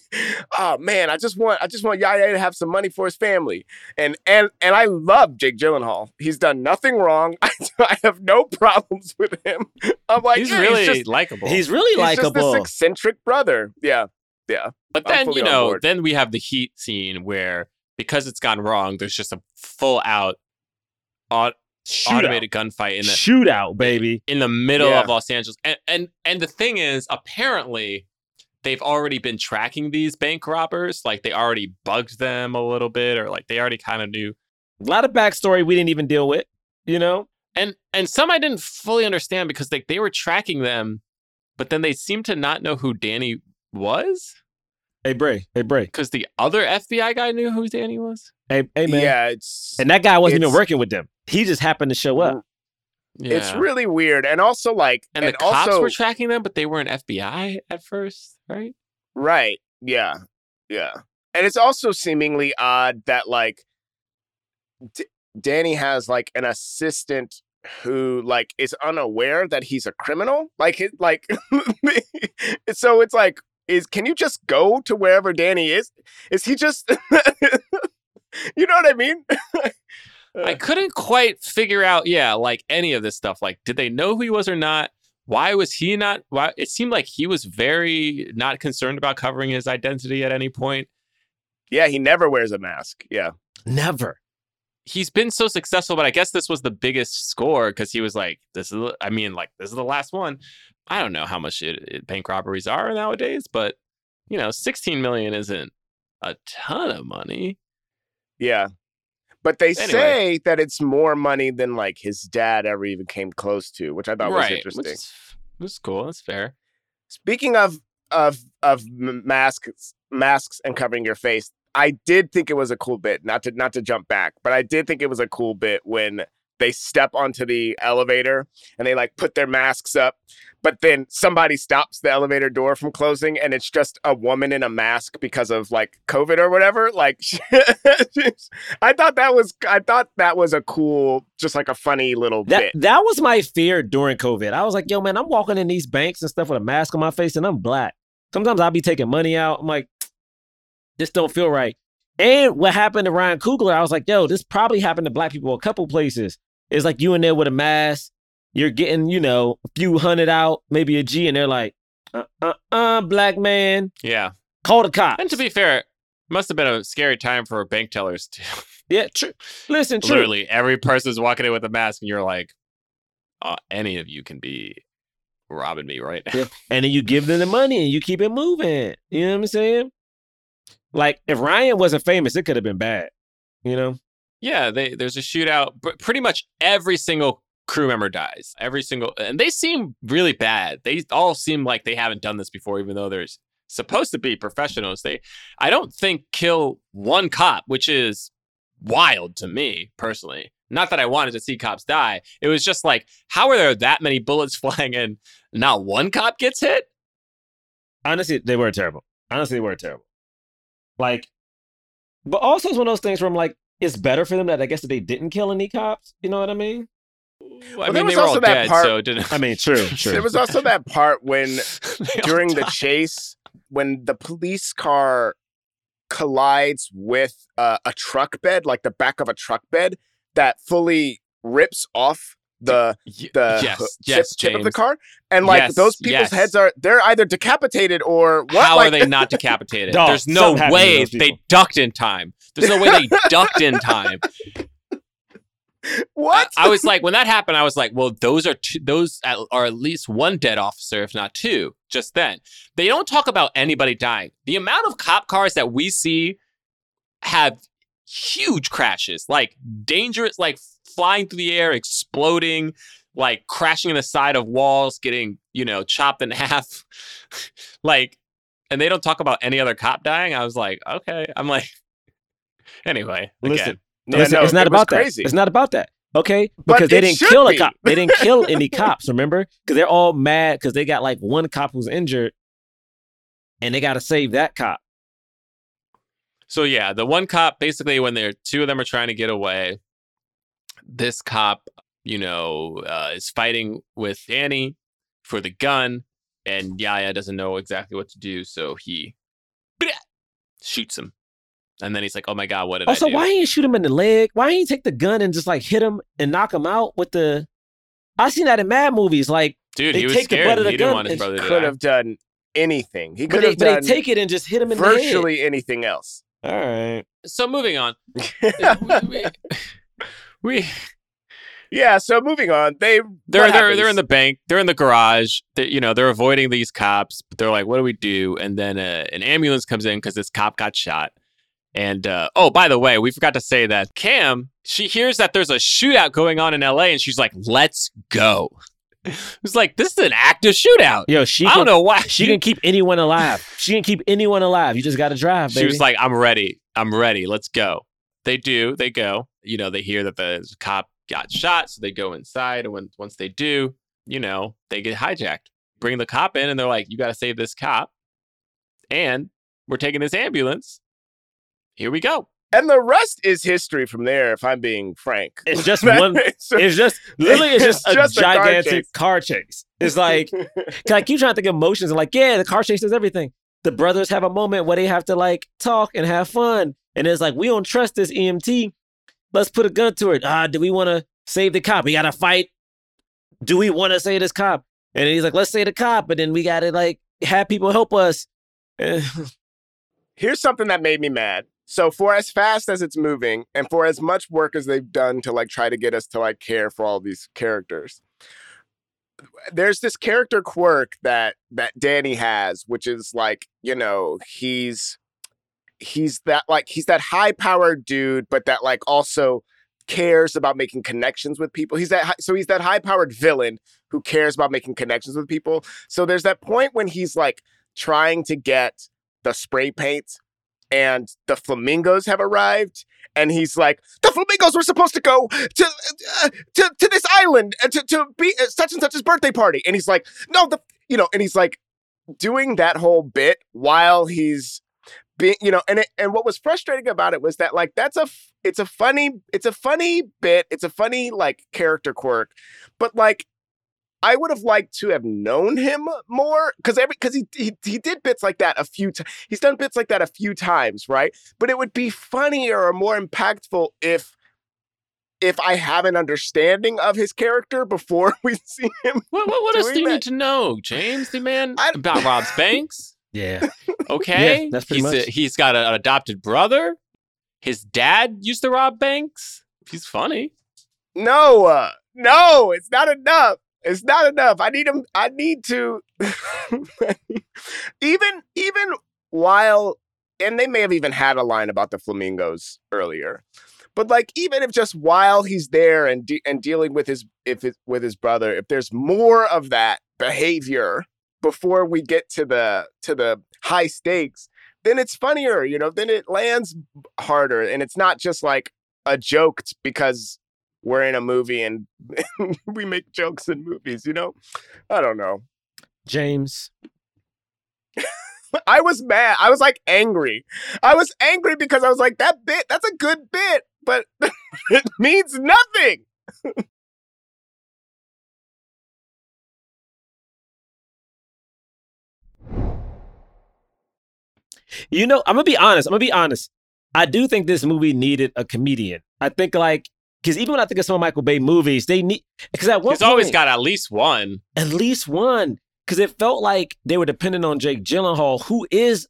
oh man, I just want I just want Yahya to have some money for his family. And and and I love Jake Gyllenhaal. He's done nothing wrong. I, I have no problems with him. I'm like, he's yeah, really just, likable. He's really he's just likable. this eccentric brother. Yeah, yeah. But I'm then you know, then we have the heat scene where because it's gone wrong, there's just a full out au- Shootout. automated gunfight in the Shootout, baby. in the middle Yeah. of Los Angeles. And and and the thing is, apparently they've already been tracking these bank robbers. Like they already bugged them a little bit, or like they already kind of knew. A lot of backstory we didn't even deal with. You know. And and some I didn't fully understand because they they were tracking them, but then they seemed to not know who Danny was Hey Bray. Hey Bray. because the other FBI guy knew who Danny was. Hey hey man. Yeah, it's And that guy wasn't even working with them. He just happened to show up. Yeah. it's really weird. And also like and the cops also, were tracking them, but they weren't FBI at first, right? Right. Yeah. Yeah. And it's also seemingly odd that like D- Danny has like an assistant who like is unaware that he's a criminal. Like it like so it's like is can you just go to wherever Danny is? Is he just You know what I mean? I couldn't quite figure out, yeah, like any of this stuff. Like, did they know who he was or not? Why was he not? Why it seemed like he was very not concerned about covering his identity at any point. yeah, he never wears a mask. Yeah. Never. He's been so successful, but I guess this was the biggest score because he was like, "This is." I mean, like, this is the last one. I don't know how much it, it, bank robberies are nowadays, but you know, sixteen million isn't a ton of money. Yeah. But they Anyway. say that it's more money than like his dad ever even came close to, which I thought was interesting. Which which cool. That's fair. Speaking of of of masks, masks and covering your face, I did think it was a cool bit. Not to not to jump back, but I did think it was a cool bit when they step onto the elevator and they like put their masks up, but then somebody stops the elevator door from closing, and it's just a woman in a mask because of like COVID or whatever. Like, I thought that was I thought that was a cool, just like a funny little That bit. that was my fear during COVID. I was like, yo, man, I'm walking in these banks and stuff with a mask on my face and I'm black. Sometimes I'll be taking money out. I'm like, this don't feel right. And what happened to Ryan Coogler, I was like, yo, this probably happened to black people a couple places. It's like you in there with a mask, you're getting, you know, a few hundred out, maybe a G, and they're like, uh uh uh, black man, Yeah. call the cops. And to be fair, must have been a scary time for bank tellers too. yeah, true. Listen, true. Literally, every person's walking in with a mask, and you're like, uh, any of you can be robbing me right now. Yeah. And then you give them the money and you keep it moving. You know what I'm saying? Like if Ryan wasn't famous, it could have been bad. You know? Yeah, they, there's a shootout. But pretty much every single crew member dies. Every single, and they seem really bad. They all seem like they haven't done this before, even though there's supposed to be professionals. They, I don't think kill one cop, which is wild to me personally. Not that I wanted to see cops die. It was just like, how are there that many bullets flying and not one cop gets hit? Honestly, they were terrible. Honestly, they were terrible. Like, but also it's one of those things where I'm like, it's better for them that I guess that they didn't kill any cops. You know what I mean? I Well, there mean, was they were all also that dead, part- so it didn't. I mean, true, true. There was also that part when during the chase when the police car collides with uh, a truck bed, like the back of a truck bed, that fully rips off the the yes, ho- yes, tip, tip of the car, and like Yes, those people's yes. heads are they're either decapitated or what? How like, are they not decapitated? There's no something happened to way they ducked in time. There's no way they ducked in time. what? I, I was like, when that happened, I was like, well, those are two, those are at least one dead officer, if not two. Just then, they don't talk about anybody dying. The amount of cop cars that we see have huge crashes, like dangerous, like flying through the air, exploding, like crashing in the side of walls, getting you know chopped in half, like. And they don't talk about any other cop dying. I was like, okay. I'm like, anyway. Listen, again, Yeah, Listen, no, it's not it was about that. crazy. It's not about that. Okay, But because they didn't should kill a cop. They didn't kill any cops. Remember? Because they're all mad because they got like one cop who's injured, and they got to save that cop. So yeah, the one cop basically when they're two of them are trying to get away, this cop, you know, uh, is fighting with Annie for the gun, and Yahya doesn't know exactly what to do, so he shoots him, and then he's like, "Oh my god, what did Also, I do?" why ain't you shoot him in the leg? Why didn't you take the gun and just like hit him and knock him out with the? I've seen that in mad movies. Like, Dude, they he was take the scared. butt of the he didn't gun want his brother to could have done anything. He but could they, have but they done take it and just hit him in the head. virtually anything else. All right. So moving on, we, we, we yeah. So moving on, they they're they're they're in the bank. They're in the garage. They, you know, they're avoiding these cops. But they're like, "What do we do?" And then uh, an ambulance comes in because this cop got shot. And uh, oh, by the way, we forgot to say that Cam she hears that there's a shootout going on in L.A. and she's like, "Let's go." It's like this is an active shootout. Yo, she I can, don't know why she can keep anyone alive. She can keep anyone alive. You just got to drive, She was like, "I'm ready. I'm ready. Let's go." They do. They go. You know, they hear that the cop got shot, so they go inside. And when once they do, you know, they get hijacked. Bring the cop in, and they're like, "You got to save this cop." And we're taking this ambulance. Here we go. and the rest is history from there. If I'm being frank, it's just one. It's- It's just literally it's just, It's a just a car gigantic chase. car chase. It's like 'cause I keep trying to think of emotions and like, yeah, the car chase does everything. The brothers have a moment where they have to like talk and have fun. And it's like, we don't trust this EMT. Let's put a gun to it. Ah, do we want to save the cop? We gotta fight. Do we want to save this cop? And he's like, let's save the cop, but then we gotta like have people help us. Here's something that made me mad. So for as fast as it's moving, and for as much work as they've done to like try to get us to like care for all these characters, there's this character quirk that that Danny has, which is like you know he's he's that like he's that high powered dude, but that like also cares about making connections with people. He's that so he's that high powered villain who cares about making connections with people. So there's that point when he's like trying to get the spray paint and the flamingos have arrived and he's like the flamingos were supposed to go to uh, to, to this island uh, to, to be at such and such's birthday party. And he's like no the you know and he's like doing that whole bit while he's being you know and it, and what was frustrating about it was that like that's a it's a funny it's a funny bit it's a funny like character quirk but like I would have liked to have known him more because every because he, he he did bits like that a few times. He's done bits like that a few times, right? But it would be funnier or more impactful if if I have an understanding of his character before we see him. What, what, what else Doing do you that. need to know, James? The man I- about Rob's Banks. yeah. Okay, that's pretty he's much. A, he's got an adopted brother. His dad used to rob banks. He's funny. No, uh, no, it's not enough. It's not enough. I need him. I need to even even while and they may have even had a line about the flamingos earlier. But like even if just while he's there and de- and dealing with his if it, with his brother, if there's more of that behavior before we get to the to the high stakes, then it's funnier, you know, then it lands harder and it's not just like a joke because we're in a movie and we make jokes in movies, you know? I don't know. James. I was mad. I was like angry. I was angry because I was like, that bit, that's a good bit, but it means nothing. you know, I'm going to be honest. I'm going to be honest. I do think this movie needed a comedian. I think like because even when I think of some of Michael Bay movies, they need because at one He's always got at least one. at least one because it felt like they were dependent on Jake Gyllenhaal, who is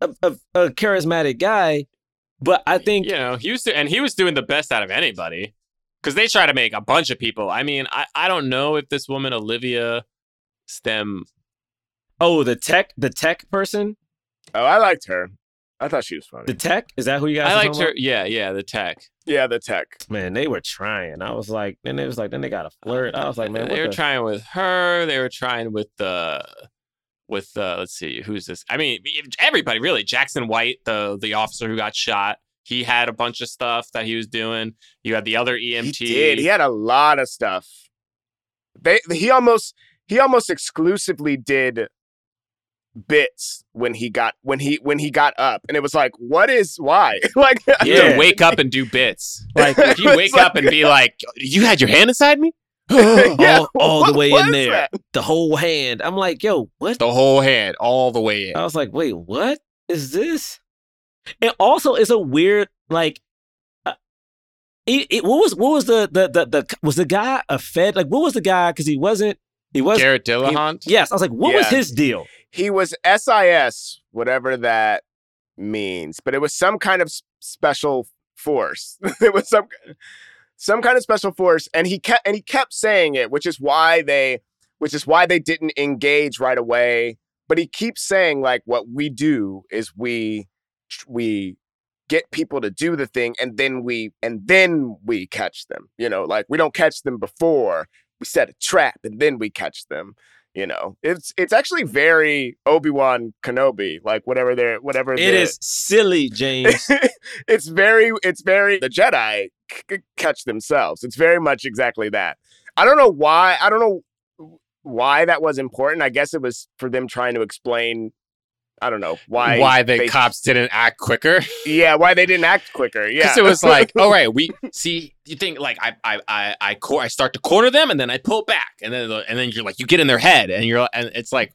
a, a, a charismatic guy. But I think You know, he was do- and he was doing the best out of anybody because they try to make a bunch of people. I mean, I, I don't know if this woman Olivia Stem. oh the tech the tech person Oh, I liked her. I thought she was funny. the tech is that who you guys? I are liked her. about? Yeah, yeah, the tech. yeah, the tech. Man, they were trying. I was like, then it was like, then they got a uh, flirt. I was like, man, they were the? trying with her. They were trying with the with the. let's see who's this i mean everybody really jackson white the the officer who got shot he had a bunch of stuff that he was doing you had the other emt He did. He had a lot of stuff. They he almost he almost exclusively did bits when he got when he when he got up and it was like what is why like You Yeah. wake up and do bits. Like, If you wake like- up and be like, "You had your hand inside me," Yeah, all, all what the way in there, that? the whole hand. I'm like, yo, what? the whole hand, all the way in. I was like, wait, what is this? And also, it's a weird like. uh, It, it, what was what was the, the the the was the guy a Fed like what was the guy because he wasn't he was Garret Dillahunt. yes I was like what was his deal? He was SIS whatever that means but it was some kind of special force. It was some some kind of special force and he kept and he kept saying it which is why they which is why they didn't engage right away but he keeps saying like what we do is we we get people to do the thing and then we and then we catch them you know like we don't catch them before we set a trap and then we catch them you know? It's it's actually very obi-wan kenobi like whatever they're whatever It is silly James. It's very it's very the jedi c- catch themselves. It's very much exactly that. I don't know why i don't know why that was important. I guess it was for them trying to explain i don't know why Why the they- cops didn't act quicker? yeah why they didn't act quicker yeah Because it was like, all right, we see. You think like I I I I, cor- I start to corner them, and then I pull back, and then and then you're like, you get in their head, and you're and it's like,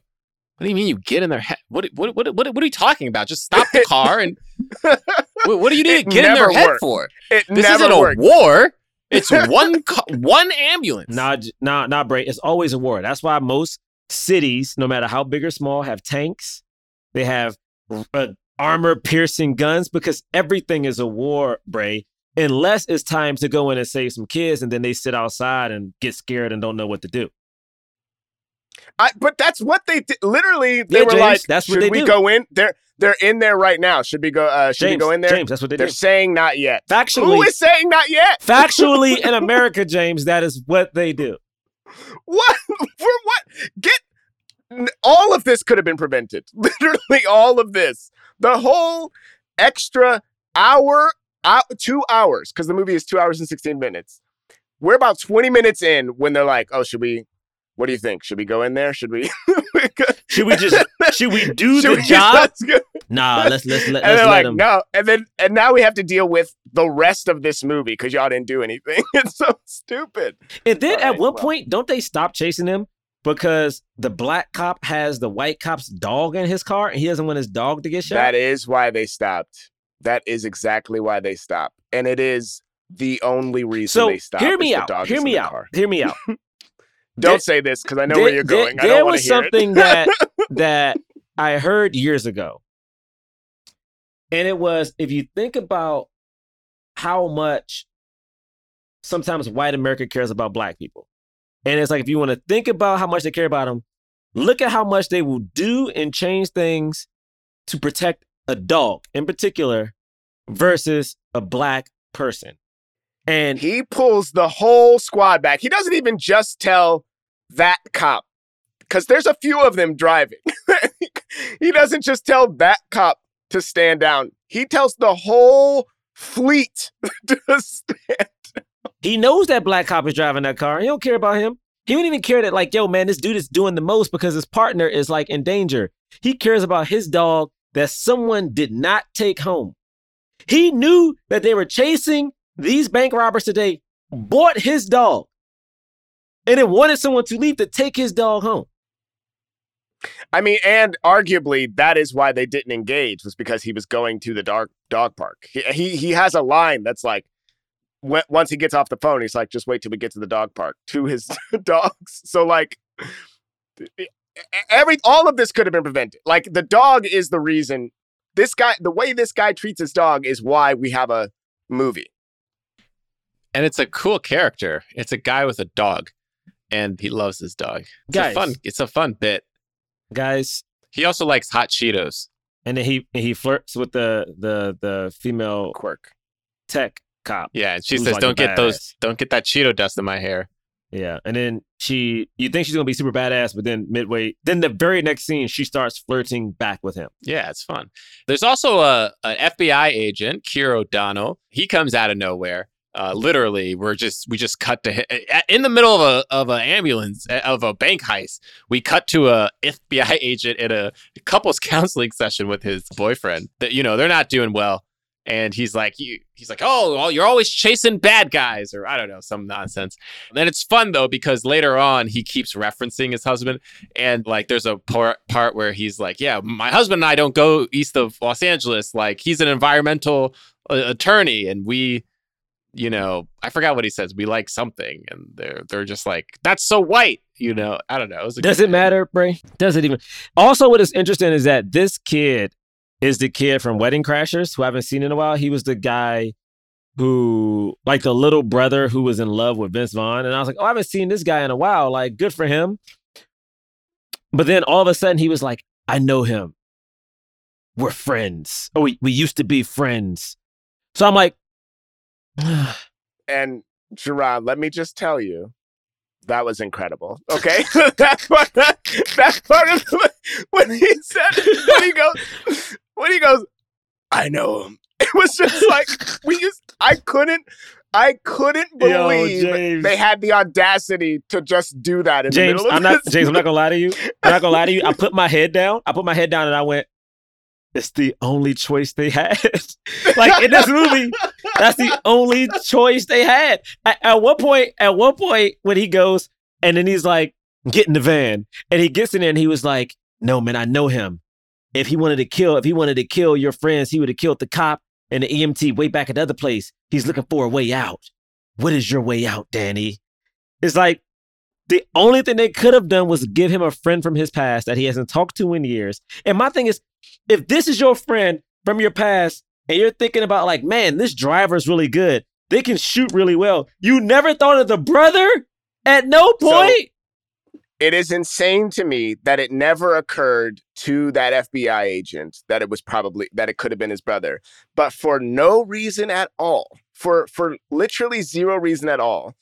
what do you mean you get in their head? What what what what, what are you talking about? Just stop the car and what, what do you need to get in their never head for? it This never isn't a war. It's one ca- one ambulance. nah J- nah nah Bray it's always a war that's why most cities no matter how big or small have tanks they have uh, armor piercing guns because everything is a war Bray unless it's time to go in and save some kids and then they sit outside and get scared and don't know what to do I, but that's what they did. Literally, they Yeah, were James, like, that's what "Should we do." go in?" They're they're in there right now. Should we go? Uh, should James, we go in there? James, that's what they They're do. saying not yet. Factually, is saying not yet? factually in America, James, that is what they do. What for? What? Get all of this could have been prevented. Literally, all of this. The whole extra hour, out two hours, because the movie is two hours and sixteen minutes. We're about twenty minutes in when they're like, "Oh, should we? What do you think? Should we go in there? Should we? Should we just should we do Should the we- job? let's go- Nah, let's let's let, and let's let like, them. no. And then and now we have to deal with the rest of this movie because y'all didn't do anything. It's so stupid. And then All at right, one well. point, don't they stop chasing him because the black cop has the white cop's dog in his car and he doesn't want his dog to get shot? That is why they stopped. That is exactly why they stopped. And it is the only reason so they stopped. hear me out. Hear me out. Hear me out. Don't There- say this because I know there, where you're there- going. I there don't want was hear something that that I heard years ago, and it was if you think about how much sometimes white America cares about black people, and it's like if you want to think about how much they care about them, look at how much they will do and change things to protect a dog in particular versus a black person. And he pulls the whole squad back. He doesn't even just tell that cop because there's a few of them driving. he doesn't just tell that cop to stand down. He tells the whole fleet to stand. He knows that black cop is driving that car. He don't care about him. He don't even care that, like, yo, man, this dude is doing the most because his partner is like in danger. He cares about his dog that someone did not take home. He knew that they were chasing these bank robbers today, bought his dog, and then wanted someone to leave to take his dog home. I mean, and arguably that is why they didn't engage was because he was going to the dark dog park. He he, he has a line that's like, when, once he gets off the phone, he's like, just wait till we get to the dog park to his dogs. So like, every all of this could have been prevented. Like the dog is the reason. This guy, the way this guy treats his dog, is why we have a movie. And it's a cool character. It's a guy with a dog, and he loves his dog. It's Guys. a fun. It's a fun bit. Guys, He also likes hot Cheetos. and then he he flirts with the the the female Quirk. tech cop. Yeah, and she says, like "Don't get those. Don't get that Cheeto dust in my hair." Yeah, and then she, you think she's gonna be super badass, but then midway, then the very next scene, she starts flirting back with him. Yeah, it's fun. There's also a an FBI agent, Keir O'Donnell. He comes out of nowhere. Uh, literally, we're just we just cut to in the middle of a of an ambulance of a bank heist. We cut to a FBI agent in a couples counseling session with his boyfriend. That you know they're not doing well, and he's like you, he's like, oh, well, you're always chasing bad guys, or I don't know, some nonsense. And then it's fun though because later on he keeps referencing his husband, and like there's a part part where he's like, yeah, my husband and I don't go east of Los Angeles. Like he's an environmental uh, attorney, and we, you know, I forgot what he says. We like something, and they're they're just like, that's so white, you know. I don't know. It Does it matter, Bray? Does it even? Also, what is interesting is that this kid is the kid from Wedding Crashers, who I haven't seen in a while. He was the guy who, like, the little brother who was in love with Vince Vaughn, and I was like, oh, I haven't seen this guy in a while. Like, good for him. But then all of a sudden, he was like, I know him. We're friends. Oh, we, we used to be friends. So I'm like, And Jerah, let me just tell you, that was incredible. Okay, that part, that part of the, when he said when he goes when he goes, I know him. It was just like we just I couldn't I couldn't believe James. they had the audacity to just do that in the James, middle of I'm not. James. I'm not gonna lie to you. I'm not gonna lie to you. I put my head down. I put my head down and I went. It's the only choice they had. like in this movie, that's the only choice they had. At, at one point, at one point, when he goes and then he's like, "Get in the van," and he gets in there and he was like, "No, man, I know him. If he wanted to kill, if he wanted to kill your friends, he would have killed the cop and the EMT way back at the other place. He's looking for a way out. What is your way out, Danny?" It's like the only thing they could have done was give him a friend from his past that he hasn't talked to in years. And my thing is, if this is your friend from your past and you're thinking about like, man, this driver's really good. They can shoot really well. You never thought of the brother at no So- point. It is insane to me that it never occurred to that FBI agent that it was probably that it could have been his brother, but for no reason at all, for for literally zero reason at all,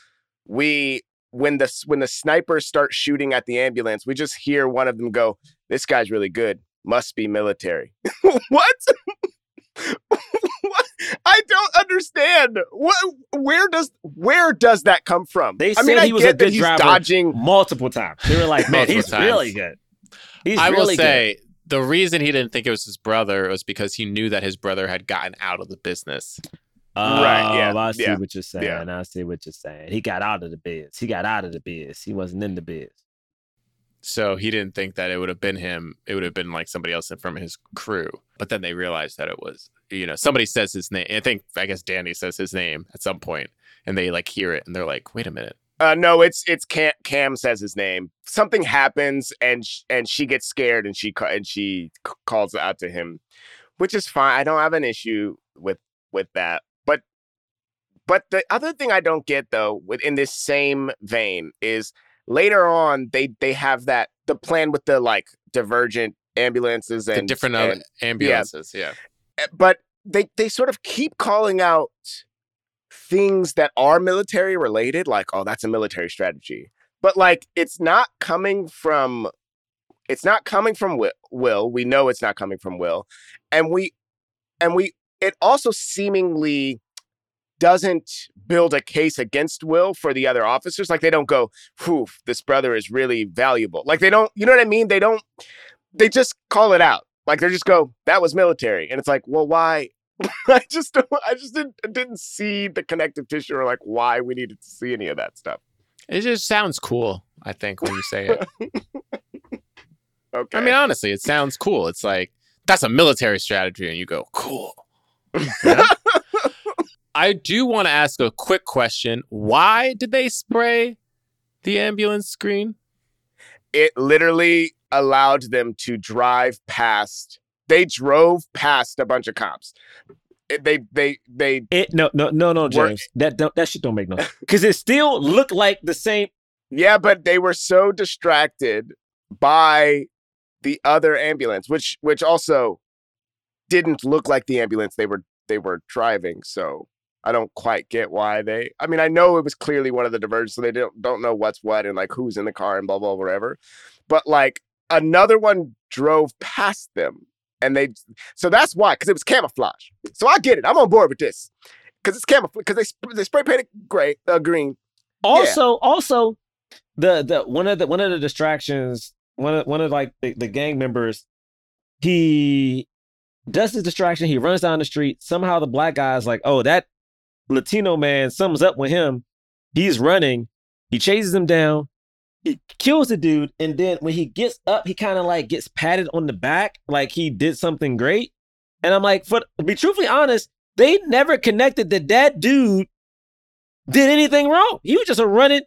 we when the when the snipers start shooting at the ambulance, we just hear one of them go, "This guy's really good. Must be military." what? what? I don't understand. What? Where does where does that come from? They I mean, said I he was get a good driver. dodging Multiple times. They were like, man, he's times. really good. He's I will really good. say the reason he didn't think it was his brother was because he knew that his brother had gotten out of the business. Oh, right, yeah, Oh, I see yeah, what you're saying. yeah. I see what you're saying. He got out of the biz. He got out of the biz. He wasn't in the biz. So he didn't think that it would have been him. It would have been like somebody else from his crew. But then they realized that it was, you know, somebody says his name. I think, I guess Danny says his name at some point, and they like hear it and they're like, wait a minute. Uh, no, it's it's Cam, Cam says his name. Something happens and sh- and she gets scared and she ca- and she c- calls out to him, which is fine. I don't have an issue with with that. But but the other thing I don't get though, within this same vein, is later on they they have that the plan with the like divergent ambulances and the different uh, and- ambulances. Yeah. eh, but they they sort of keep calling out things that are military related like oh that's a military strategy but like it's not coming from it's not coming from will, will we know it's not coming from will and we and we it also seemingly doesn't build a case against will for the other officers like they don't go whew this brother is really valuable like they don't you know what i mean they don't they just call it out like they just go that was military and it's like well why i just don't i just didn't didn't see the connective tissue or like why we needed to see any of that stuff It just sounds cool, I think, when you say it. Okay. I mean, honestly, it sounds cool. It's like that's a military strategy, and you go cool. Yeah? I do want to ask a quick question. Why did they spray the ambulance screen? it literally allowed them to drive past. They drove past a bunch of cops. It- they they they It no no no no Were- James. That don't, that shit don't make no because it still looked like the same. yeah, but they were so distracted by the other ambulance, which which also didn't look like the ambulance they were they were driving. So I don't quite get why they. I mean, I know it was clearly one of the diversions, so they don't don't know what's what and like who's in the car and blah blah whatever. But like another one drove past them, and they. So that's why, because it was camouflage. So I get it. I'm on board with this, because it's camouflage. Because they they spray painted gray, uh, green. Also, also, the the one of the one of the distractions, one of one of like the, the gang members, he does his distraction. He runs down the street. Somehow the black guy's like, "Oh, that Latino man, something's up with him." He's running. He chases him down. He kills the dude, and then when he gets up, he kind of like gets patted on the back, like he did something great. And I'm like, for to be truthfully honest, they never connected that that dude did anything wrong. He was just a running,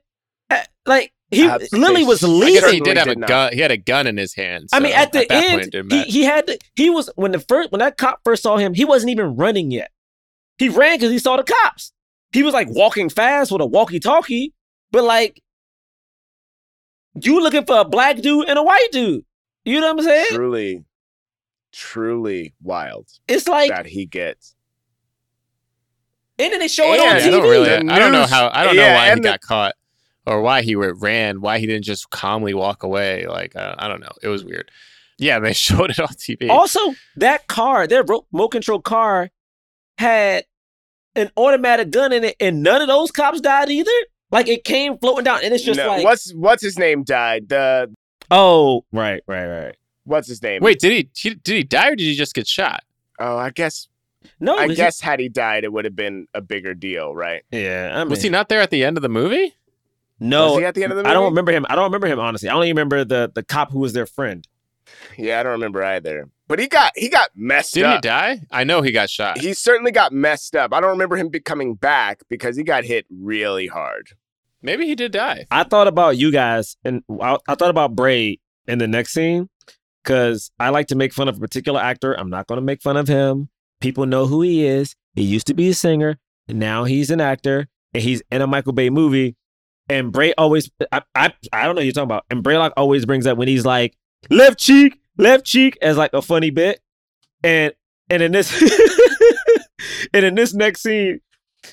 uh, like he Uh, Lily was they- leading. he did have did a not. gun. He had a gun in his hand. I mean, at the that point, end, it didn't he, he had to, he was when the first when that cop first saw him, he wasn't even running yet. He ran because he saw the cops. He was like walking fast with a walkie-talkie, but like you looking for a black dude and a white dude. You know what I'm saying? Truly, truly wild It's like, that he gets. and then they show it on And- I TV. don't really. The I don't know how. I don't know why he the- got caught, or why he ran. Why he didn't just calmly walk away. Like uh, I don't know. It was weird. Yeah, they showed it on TV. Also, that car, their remote control car, had an automatic gun in it, and none of those cops died either. Like it came floating down, and it's just No, like, what's what's his name died? The oh, right, right, right. what's his name? Wait, did he, he did he die or did he just get shot? Oh, I guess No, I it's- guess had he died, it would have been a bigger deal, right? yeah. I mean, Was he not there at the end of the movie? No, Was he at the end of the movie? I don't remember him. I don't remember him honestly. I only remember the the cop who was their friend. Yeah, I don't remember either. But he got he got messed Did he up. die? I know he got shot. He certainly got messed up. I don't remember him be coming back because he got hit really hard. Maybe he did die. I thought about you guys, and I, I thought about Bray in the next scene because I like to make fun of a particular actor. I'm not going to make fun of him. People know who he is. He used to be a singer, and now he's an actor, and he's in a Michael Bay movie. And Bray always, I, I, I don't know what you're talking about. And Braylock always brings up when he's like left cheek, left cheek as like a funny bit. And and in this, and in this next scene,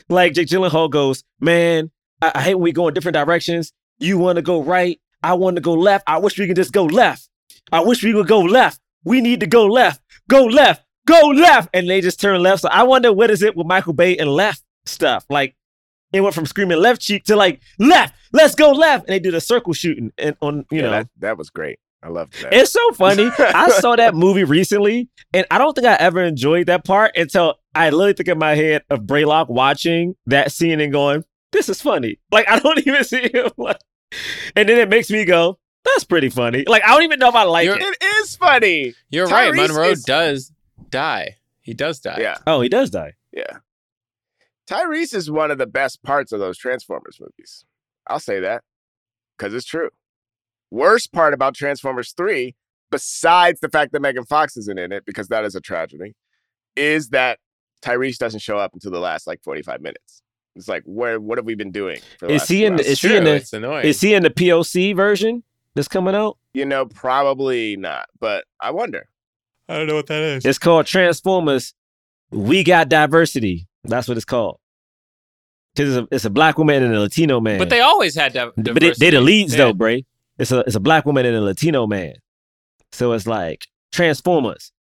like Jake Gyllenhaal goes, man, I, I hate when we go in different directions. You want to go right. I want to go left. I wish we could just go left. I wish we could go left. We need to go left. Go left. Go left. And they just turn left. So I wonder what is it with Michael Bay and left stuff. Like it went from screaming left cheek to like left. Let's go left. And they do the circle shooting and on you Yeah, know. that, that was great. I love that. It's so funny. I saw that movie recently, and I don't think I ever enjoyed that part until I literally think in my head of Braylock watching that scene and going, "This is funny." Like I don't even see him like, and then it makes me go, "That's pretty funny." Like I don't even know if I like You're- it. it is funny. You're right. Monroe is- does die. He does die. Yeah, Oh, he does die. yeah. Tyrese is one of the best parts of those Transformers movies. I'll say that because it's true. Worst part about Transformers 3, besides the fact that Megan Fox isn't in it, because that is a tragedy, is that Tyrese doesn't show up until the last like 45 minutes. It's like, where? What have we been doing? Is he in the- hours? is he in the- annoying. Is he in the POC version that's coming out? You know, probably not, but I wonder. I don't know what that is. It's called Transformers. We got diversity. That's what it's called. Because it's a, it's a black woman and a Latino man. But they always had to. But they, they the leads They though, had- Bray. It's a it's a black woman and a Latino man. So it's like Transformers.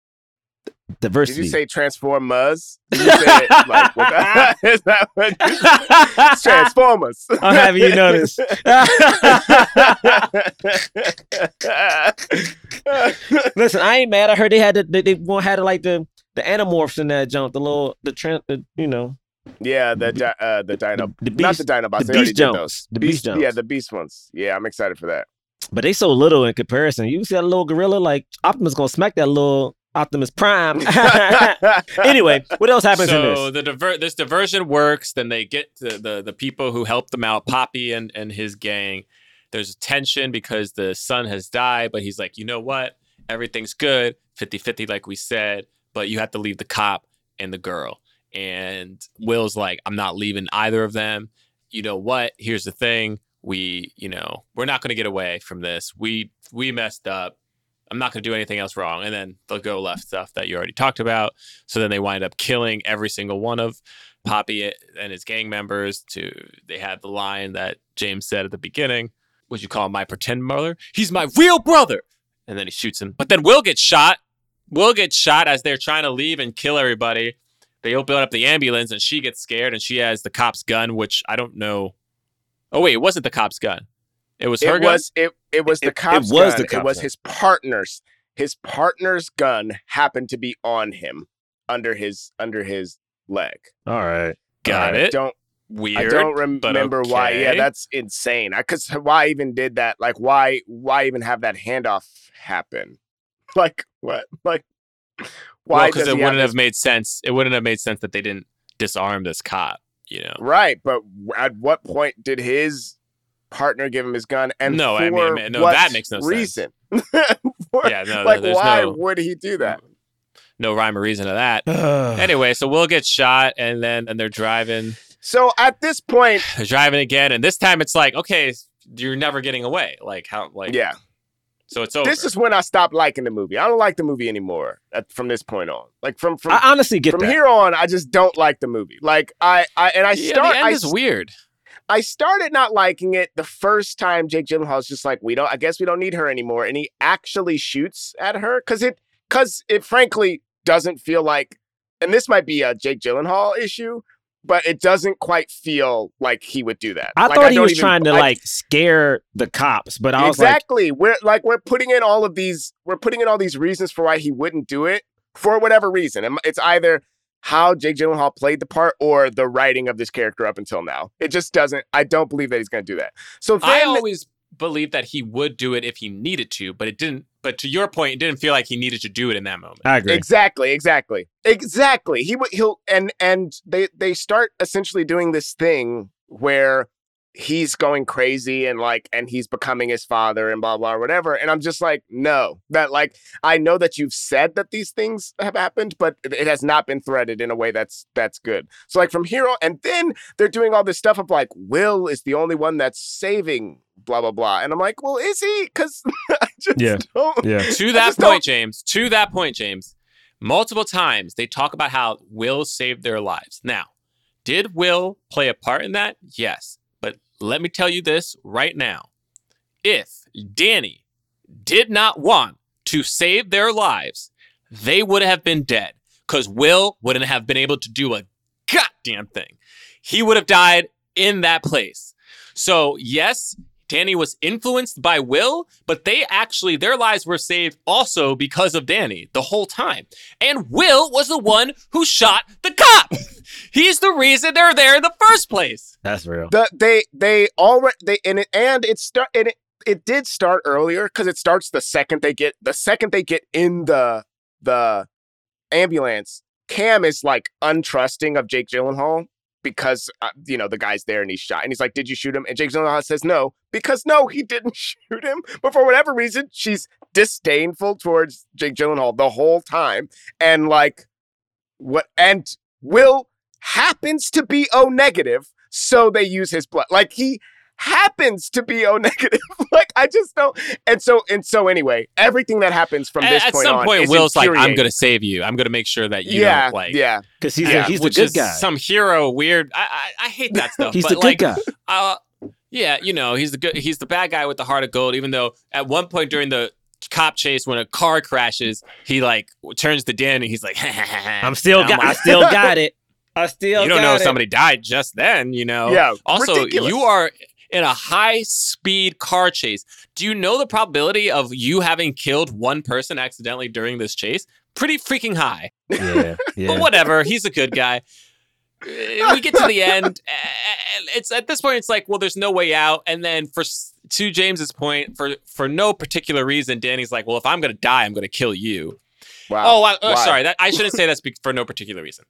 Did Diversity. you say Transformers? Did you like with the, is that what It's Transformers? I'm having you notice. Listen, I ain't mad. I heard they had the, they, they won't had like the the animorphs in that jump, the little the trans, the, you know, yeah, the uh, the Dino, the, the not the Dinobots. the beast did jumps, the beast Yeah, jumps. the Beast ones. Yeah, I'm excited for that. But they so little in comparison. You see that little gorilla, like Optimus gonna smack that little Optimus Prime. anyway, what else happens in this? so the diver- this diversion works. Then they get to the the people who helped them out, Papi and and his gang. There's a tension because the son has died, but he's like, you know what? Everything's good, 50-50 like we said, but you have to leave the cop and the girl. And Will's like, I'm not leaving either of them. You know what? Here's the thing. We, you know, we're not going to get away from this. We we messed up. I'm not going to do anything else wrong. And then they'll go left stuff that you already talked about. So then they wind up killing every single one of Papi and his gang members. To they had the line that James said at the beginning. Would you call him my pretend brother? He's my real brother. And then he shoots him. But then Will get shot. Will get shot as they're trying to leave and kill everybody. They open up the ambulance and she gets scared and she has the cop's gun, which I don't know. Oh wait, it wasn't the cop's gun. It was her it gun. was it it was the It- it cop's was gun. the it was gun. his partner's his partner's gun happened to be on him under his under his leg. All right. Got I it. Don't Weird. I don't rem- but remember why. Yeah, that's insane. I Because why even did that? Like, why why even have that handoff happen? Like what? Like why? because does it wouldn't have this- made sense. It wouldn't have made sense that they didn't disarm this cop. You know. right? But at what point did his partner give him his gun? And No, I mean, for man, no, what that makes no sense. reason. For- Yeah. No. like, why no would he do that? no rhyme or reason to that. Anyway, so Will gets shot, and then and they're driving. So at this point, They're driving again, and this time it's like, okay, you're never getting away. Like how? Like yeah, So it's over. this is when I stopped liking the movie. I don't like the movie anymore at, from this point on. Like from from I honestly get from that. here on, I just don't like the movie. Like I, I and I yeah, start. the end I, is weird. I started not liking it the first time Jake Gyllenhaal's just like, we don't. I guess we don't need her anymore, and he actually shoots at her because it because it frankly doesn't feel like. And this might be a Jake Gyllenhaal issue, but it doesn't quite feel like he would do that. I Like, thought he was even- trying to I- like scare the cops, but I was like, exactly. we're like we're putting in all of these. We're putting in all these reasons for why he wouldn't do it for whatever reason. And It's either how Jake Gyllenhaal played the part or the writing of this character up until now. It just doesn't. I don't believe that he's going to do that. So then, I always believed that he would do it if he needed to, but it didn't. But to your point, it didn't feel like he needed to do it in that moment. I agree. exactly, exactly, exactly. He would. He'll and and they they start essentially doing this thing where he's going crazy and like and he's becoming his father and blah blah whatever and i'm just like no that like i know that you've said that these things have happened but it it has not been threaded in a way that's that's good so like from here on and then they're doing all this stuff of like will is the only one that's saving blah blah blah and i'm like well is he because i just Yeah. don't Yeah. to that point, don't- James, to that point, James, multiple times they talk about how Will saved their lives. Now, did Will play a part in that? Yes. Let me tell you this right now. If Danny did not want to save their lives, they would have been dead because Will wouldn't have been able to do a goddamn thing. He would have died in that place. So, yes, Danny was influenced by Will, but they actually, their lives were saved also because of Danny the whole time. And Will was the one who shot the cop. He's the reason they're there in the first place. That's real. the they they already they and it and it start and it it did start earlier because it starts the second they get the second they get in the the ambulance. Cam is like untrusting of Jake Gyllenhaal because uh, you know the guy's there and he's shot and he's like, "Did you shoot him?" And Jake Gyllenhaal says no because no, he didn't shoot him. But for whatever reason, she's disdainful towards Jake Gyllenhaal the whole time and like what and Will happens to be O negative, so they use his blood. Like he happens to be O negative. like I just don't. And so and so anyway, everything that happens from At, this at point some on point, is Will's like, I'm going to save you. I'm going to make sure that you yeah, don't like. yeah. Because he's Yeah, a, he's the good guy. Some hero, weird. I, I, I hate that stuff. He's but the good like, guy. uh, yeah, you know, he's the good. He's the bad guy with the heart of gold. Even though at one point during the cop chase, when a car crashes, he like turns to Dan and he's like, I'm still got. I still got it. I still. you don't got know it. somebody died just then, you know. Yeah. Also, ridiculous. you are in a high speed car chase. Do you know the probability of you having killed one person accidentally during this chase? Pretty freaking high. Yeah. Yeah. But whatever, he's a good guy. uh, we get to the end, and eh, eh, it's at this point, it's like, well, there's no way out. And then for to James's point, for for no particular reason, Danny's like, well, if I'm gonna die, I'm gonna kill you. Wow. Oh, I, oh sorry. That I shouldn't say that's be- for no particular reason.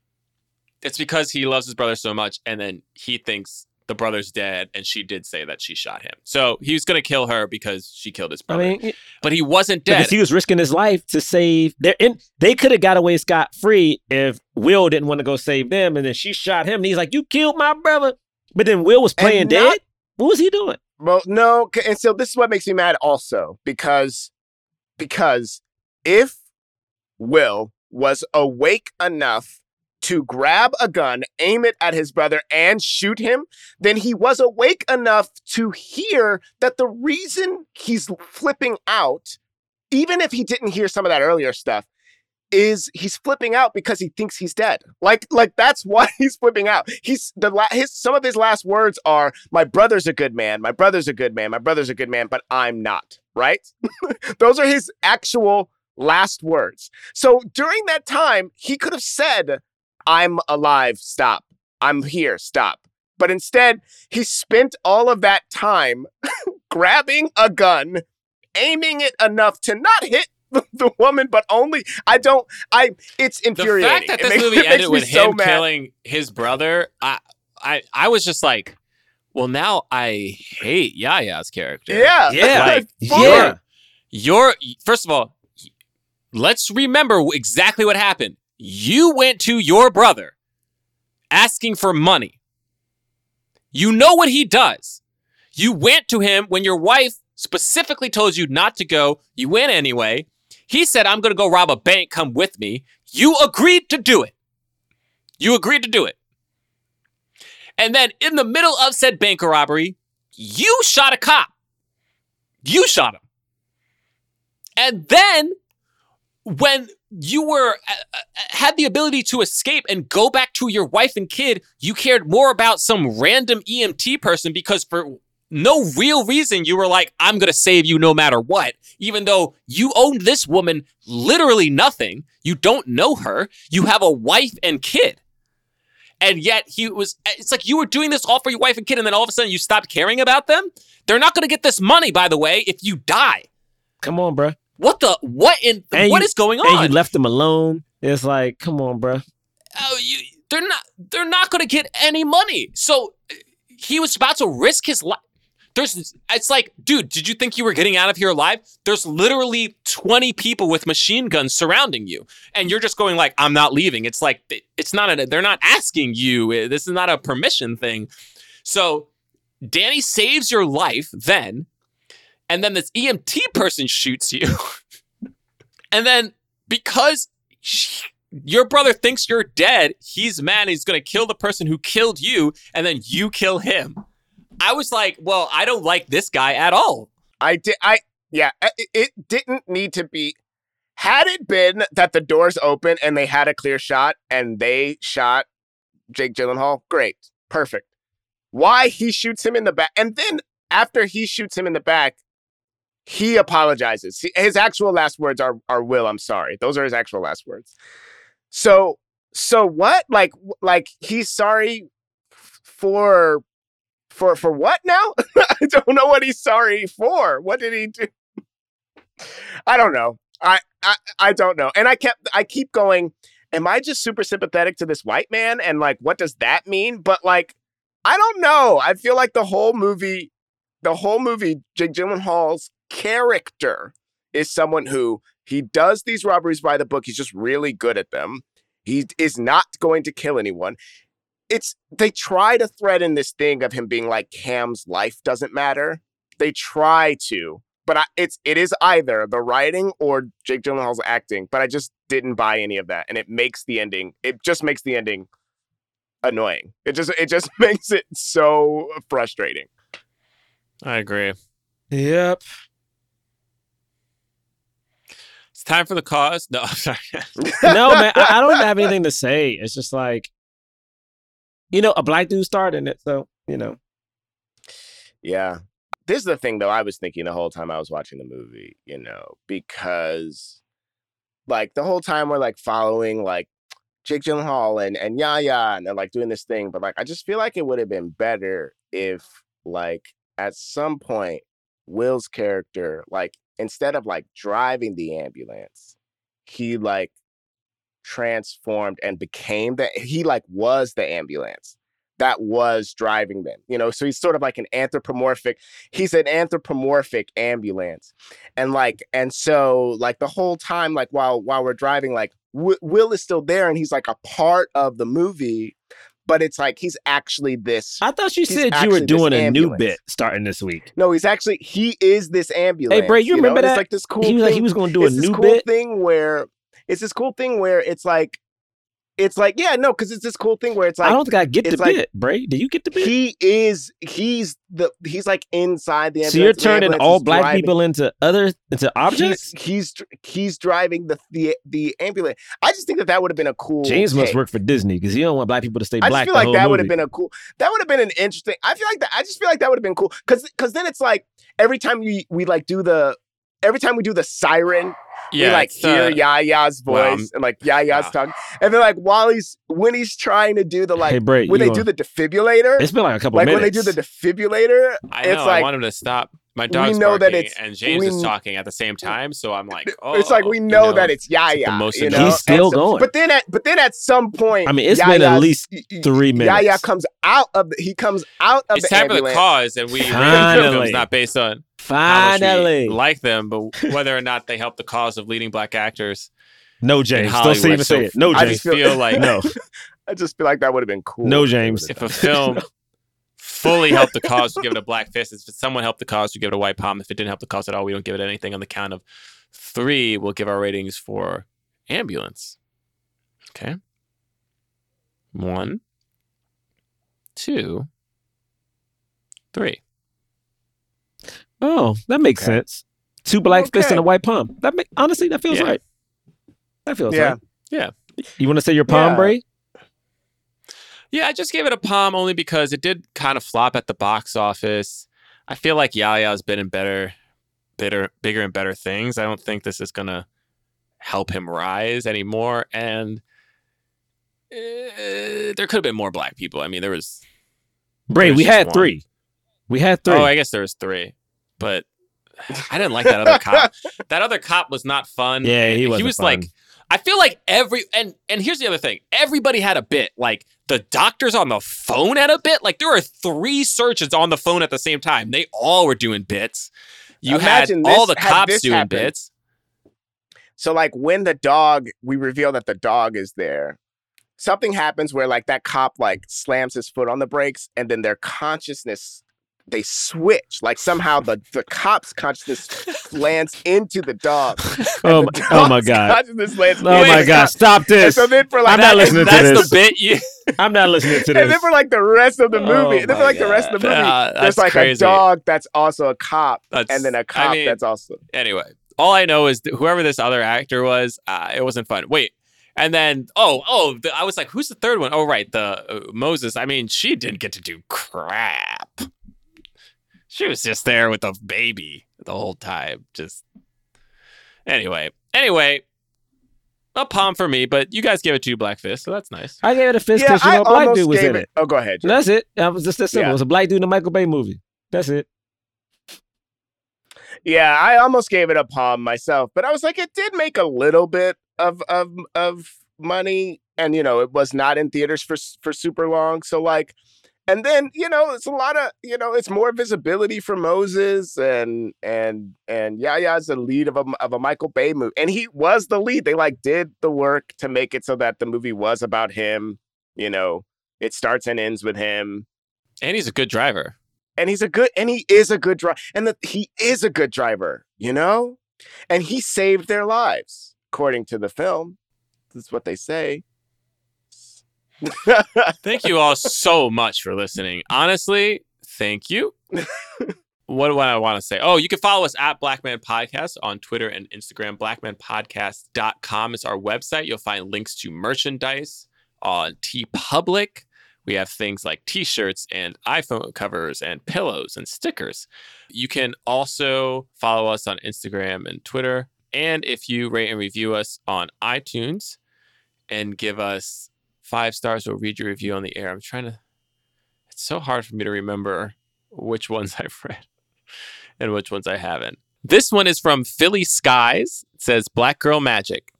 It's because he loves his brother so much, and then he thinks the brother's dead, and she did say that she shot him. So he was gonna kill her because she killed his I brother. mean, but he wasn't dead. because he was risking his life to save their. And they could have got away scot free if Will didn't want to go save them, and then she shot him. And he's like, "You killed my brother," but then Will was playing And dead. what was he doing? Well, no, and so this is what makes me mad also because because if Will was awake enough to grab a gun, aim it at his brother and shoot him, then he was awake enough to hear that the reason he's flipping out, even if he didn't hear some of that earlier stuff, is he's flipping out because he thinks he's dead. Like like that's why he's flipping out. He's the la- his some of his last words are my brother's a good man. My brother's a good man. My brother's a good man, but I'm not, right? Those are his actual last words. So during that time, he could have said I'm alive, stop. I'm here, stop. But instead, he spent all of that time grabbing a gun, aiming it enough to not hit the, the woman, but only I don't. I. It's infuriating. the infuriating. fact that It this makes- movie ended me with so him mad. killing his brother, I, I, I was just like, well, now I hate Yahya's character. Yeah, Yeah. Like, Fully. Yeah. You're first of all, let's remember exactly what happened. You went to your brother asking for money. You know what he does. You went to him when your wife specifically told you not to go. You went anyway. He said, I'm going to go rob a bank. Come with me. You agreed to do it. You agreed to do it. And then in the middle of said bank robbery, you shot a cop. You shot him. And then when you were uh, uh, had the ability to escape and go back to your wife and kid, you cared more about some random EMT person because for no real reason you were like, I'm going to save you no matter what, even though you owned this woman literally nothing. You don't know her. You have a wife and kid. And yet he was, it's like you were doing this all for your wife and kid, and then all of a sudden you stopped caring about them. They're not going to get this money, by the way, if you die. Come on, bruh. What the, what in, And what you- is going on? And you left him alone. It's like, come on, bruh. oh, you, they're not they're not going to get any money. So he was about to risk his life. There's it's like, dude, did you think you were getting out of here alive? There's literally 20 people with machine guns surrounding you and you're just going like, I'm not leaving. It's like it's not a they're not asking you. This is not a permission thing. So Danny saves your life then and then this EMT person shoots you. and then because she, your brother thinks you're dead. He's mad. He's going to kill the person who killed you, and then you kill him. I was like, well, I don't like this guy at all. I did. I yeah. It, it didn't need to be. Had it been that the doors open and they had a clear shot and they shot Jake Gyllenhaal, great, perfect. Why he shoots him in the back, and then after he shoots him in the back, he apologizes. His actual last words are are "Will, I'm sorry." Those are his actual last words. So so what? Like like he's sorry for for for what now? I don't know what he's sorry for. What did he do? I don't know. I, I I don't know. And I kept I keep going, am I just super sympathetic to this white man? And like what does that mean? But like, I don't know. I feel like the whole movie, the whole movie, Jake Gyllenhaal's character is someone who he does these robberies by the book. He's just really good at them. He is not going to kill anyone it's they try to thread in this thing of him being like Cam's life doesn't matter. They try to, but I, it's it is either the writing or Jake Gyllenhaal's acting. But I just didn't buy any of that, and it makes the ending. It just makes the ending annoying. It just it just makes it so frustrating. I agree. Yep. It's time for the cause. No, sorry. no, man, I, I don't have anything to say. It's just like, you know, a black dude starred in it, so you know. Yeah. This is the thing though I was thinking the whole time I was watching the movie, you know, because like the whole time we're like following like Jake Gyllenhaal and and Yahya, and they're like doing this thing. But like, I just feel like it would have been better if like at some point Will's character, like instead of like driving the ambulance, he like transformed and became the he like was the ambulance that was driving them you know so he's sort of like an anthropomorphic he's an anthropomorphic ambulance. And like and so like the whole time like while while we're driving like w- will is still there and he's like a part of the movie but it's like he's actually this I thought you said you were doing a new bit starting this week. no he's actually he is this ambulance Hey, Bray, you know? remember it's that? like this cool he was like he was going to do a it's this new cool bit. thing where it's this cool thing where it's like it's like yeah no because it's this cool thing where it's like I don't think I get the like- bit, Bray. Do you get the bit? he is he's the he's like inside the ambulance. so you're turning all black driving- people into other into objects? He's, he's he's driving the the the ambulance. I just think that that would have been a cool. James must work for Disney because he don't want black people to stay black. I feel like that would have been a cool. That would have been an interesting. I feel like that. I just feel like that would have been cool because because then it's like every time we we like do the every time we do the siren Yeah, we like hear uh, Yahya's voice well, and like Yahya's tongue, and then like while he's when he's trying to do the like hey, Bray, when they gonna- do the defibrillator, It's been like a couple like when they do the defibrillator, I know. it's I want him to stop. My dog's know that it's- and James we is talking at the same time, so I'm like, oh, it's like we oh, you know, that it's Yahya. the most you annoying- know? He's still so- going. But then at but then at some point, I mean, it's been at least three minutes. three Yahya comes out of the he comes out of it's the time for the cause, and we rate the Finally. films not based on how much we Finally, like them, but whether or not they help the cause of leading black actors. no, James. Don't even so say it. No, I I James. just feel like no. I just feel like that would have been cool. No, James. if a film fully helped the cause, we give it a black fist. If someone helped the cause, we give it a white palm. If it didn't help the cause at all, we don't give it anything. On the count of three, we'll give our ratings for ambulance. Okay. One, two, three. Oh, that makes Okay. sense. Two black fists and a white palm. That make honestly, that feels Yeah. right. That feels Yeah. right. Yeah. You want to say your palm, Yeah. Bray? Yeah, I just gave it a palm only because it did kind of flop at the box office. I feel like Yahya's been in better, better, bigger and better things. I don't think this is gonna help him rise anymore. And uh, there could have been more black people. I mean, there was. Bray, we had one. three. We had three. Oh, I guess there was three, but I didn't like that other cop. That other cop was not fun. yeah, he was. He was like, I feel like every and and here's the other thing. Everybody had a bit. Like the doctors on the phone had a bit. Like there were three surgeons on the phone at the same time. They all were doing bits. You Imagine had all this- the cops doing happened. bits. So like when the dog, we reveal that the dog is there. Something happens where like that cop like slams his foot on the brakes, and then their consciousness they switch. Like somehow the the cop's consciousness lands into the dog. oh, the my, oh my god. Consciousness lands Oh my god. cop. Stop And this. so then for like I'm not that- listening to That's this. the bit. You, I'm not listening to this. And then for like the rest of the movie, Oh and then for my like the rest of the movie, Ah, there's like crazy. a dog that's also a cop, That's, and then a cop mean, that's also anyway, all I know is that whoever this other actor was, uh, it wasn't fun. Wait, and then oh oh, the, I was like, who's the third one? Oh right, the uh, Moses. I mean, she didn't get to do crap. She was just there with the baby the whole time. Just anyway, anyway, a palm for me, but you guys gave it two black fists, so that's nice. I gave it a fist yeah. you I know black almost dude was gave in it. it. Oh, go ahead. That's it. That was just that simple. Yeah. It was a black dude in a Michael Bay movie. That's it. Yeah, I almost gave it a palm myself, but I was like, it did make a little bit of of of money, and you know, it was not in theaters for for super long. So like, and then you know, it's a lot of you know, it's more visibility for Moses and and and Yahya's the lead of a of a Michael Bay movie, and he was the lead. They like did the work to make it so that the movie was about him. You know, it starts and ends with him And he's a good driver. and he's a good and he is a good driver and the, he is a good driver you know and he saved their lives according to the film this is what they say Thank you all so much for listening. Honestly, thank you. what do I want to say? Oh, you can follow us at Blackman Podcast on Twitter and Instagram. BlackmanPodcast.com is our website. You'll find links to merchandise on TeePublic. We have things like t shirts and iPhone covers and pillows and stickers. You can also follow us on Instagram and Twitter. And if you rate and review us on iTunes, and give us five stars, we'll read your review on the air. I'm trying to. It's so hard for me to remember which ones I've read and which ones I haven't. This one is from Philly Skies. It says Black Girl Magic.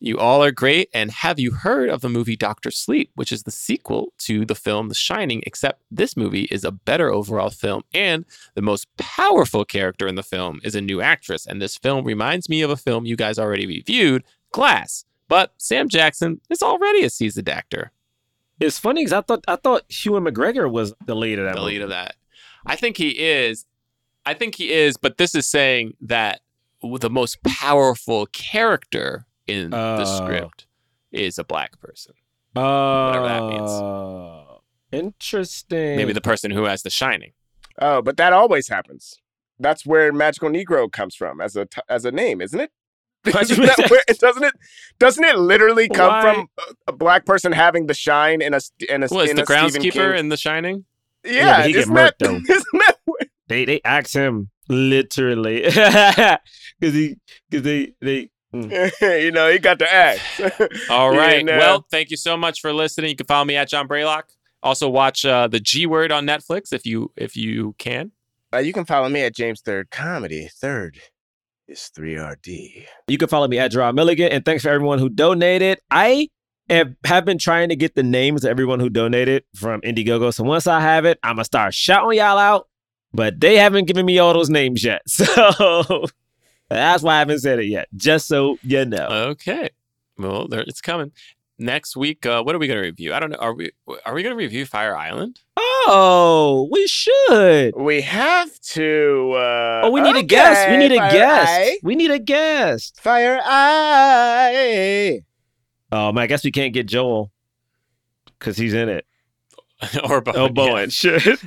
You all are great. And have you heard of the movie Doctor Sleep, which is the sequel to the film The Shining? Except this movie is a better overall film, and the most powerful character in the film is a new actress. And this film reminds me of a film you guys already reviewed, Glass. But Sam Jackson is already a seasoned actor. It's funny because I thought I thought Ewan McGregor was the lead of that. the movie. lead of that. I think he is. I think he is, but this is saying that the most powerful character in the Oh. script is a black person. Oh, Whatever that means. Oh. Interesting. Maybe the person who has the shining. Oh, but that always happens. That's where Magical Negro comes from as a t- as a name, isn't it? Why'd you Isn't that where, doesn't it? Doesn't it literally come Why? from a, a black person having the shine in a in a Was in the a groundskeeper in the shining? Yeah, but he get isn't that, murked, though. isn't that where- they they asked him literally because he because they they you know, he got the axe. All right. He right. uh, Well, thank you so much for listening. You can follow me at John Braylock. Also, watch uh, the G Word on Netflix if you if you can. Uh, you can follow me at James Third Comedy. Third is 3RD. You can follow me at Jerah Milligan, and thanks for everyone who donated. I have, have been trying to get the names of everyone who donated from Indiegogo. So once I have it, I'm gonna start shouting y'all out. But they haven't given me all those names yet, so that's why I haven't said it yet. Just so you know. Okay. Well, there it's coming. Next week, uh, what are we going to review? I don't know. Are we are we going to review Fire Island? Oh, we should. We have to. Uh, Oh, we need a guest. We need a Fire guest. Eye. We need a guest. Fire Eye. Oh man, I guess we can't get Joel because he's in it. or Bowen? Oh, yeah. Bowen. Shit.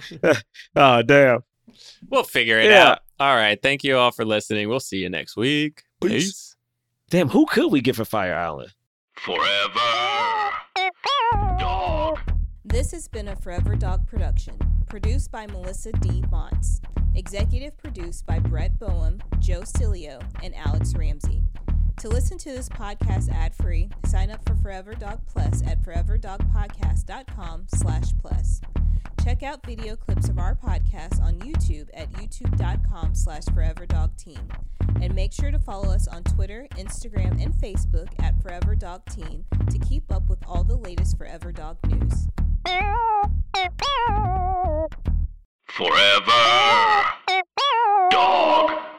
oh, damn. We'll figure it Yeah. out. All right. Thank you all for listening. We'll see you next week. Peace. Peace. Damn, who could we get for Fire Island? Forever. This has been a Forever Dog production, produced by Melissa D. Montz, executive produced by Brett Boehm, Joe Cilio, and Alex Ramsey. To listen to this podcast ad-free, sign up for Forever Dog Plus at foreverdogpodcast.com slash plus. Check out video clips of our podcast on YouTube at youtube.com slash foreverdogteam. And make sure to follow us on Twitter, Instagram, and Facebook at Forever Dog Team to keep up with all the latest Forever Dog news. Forever. Dog.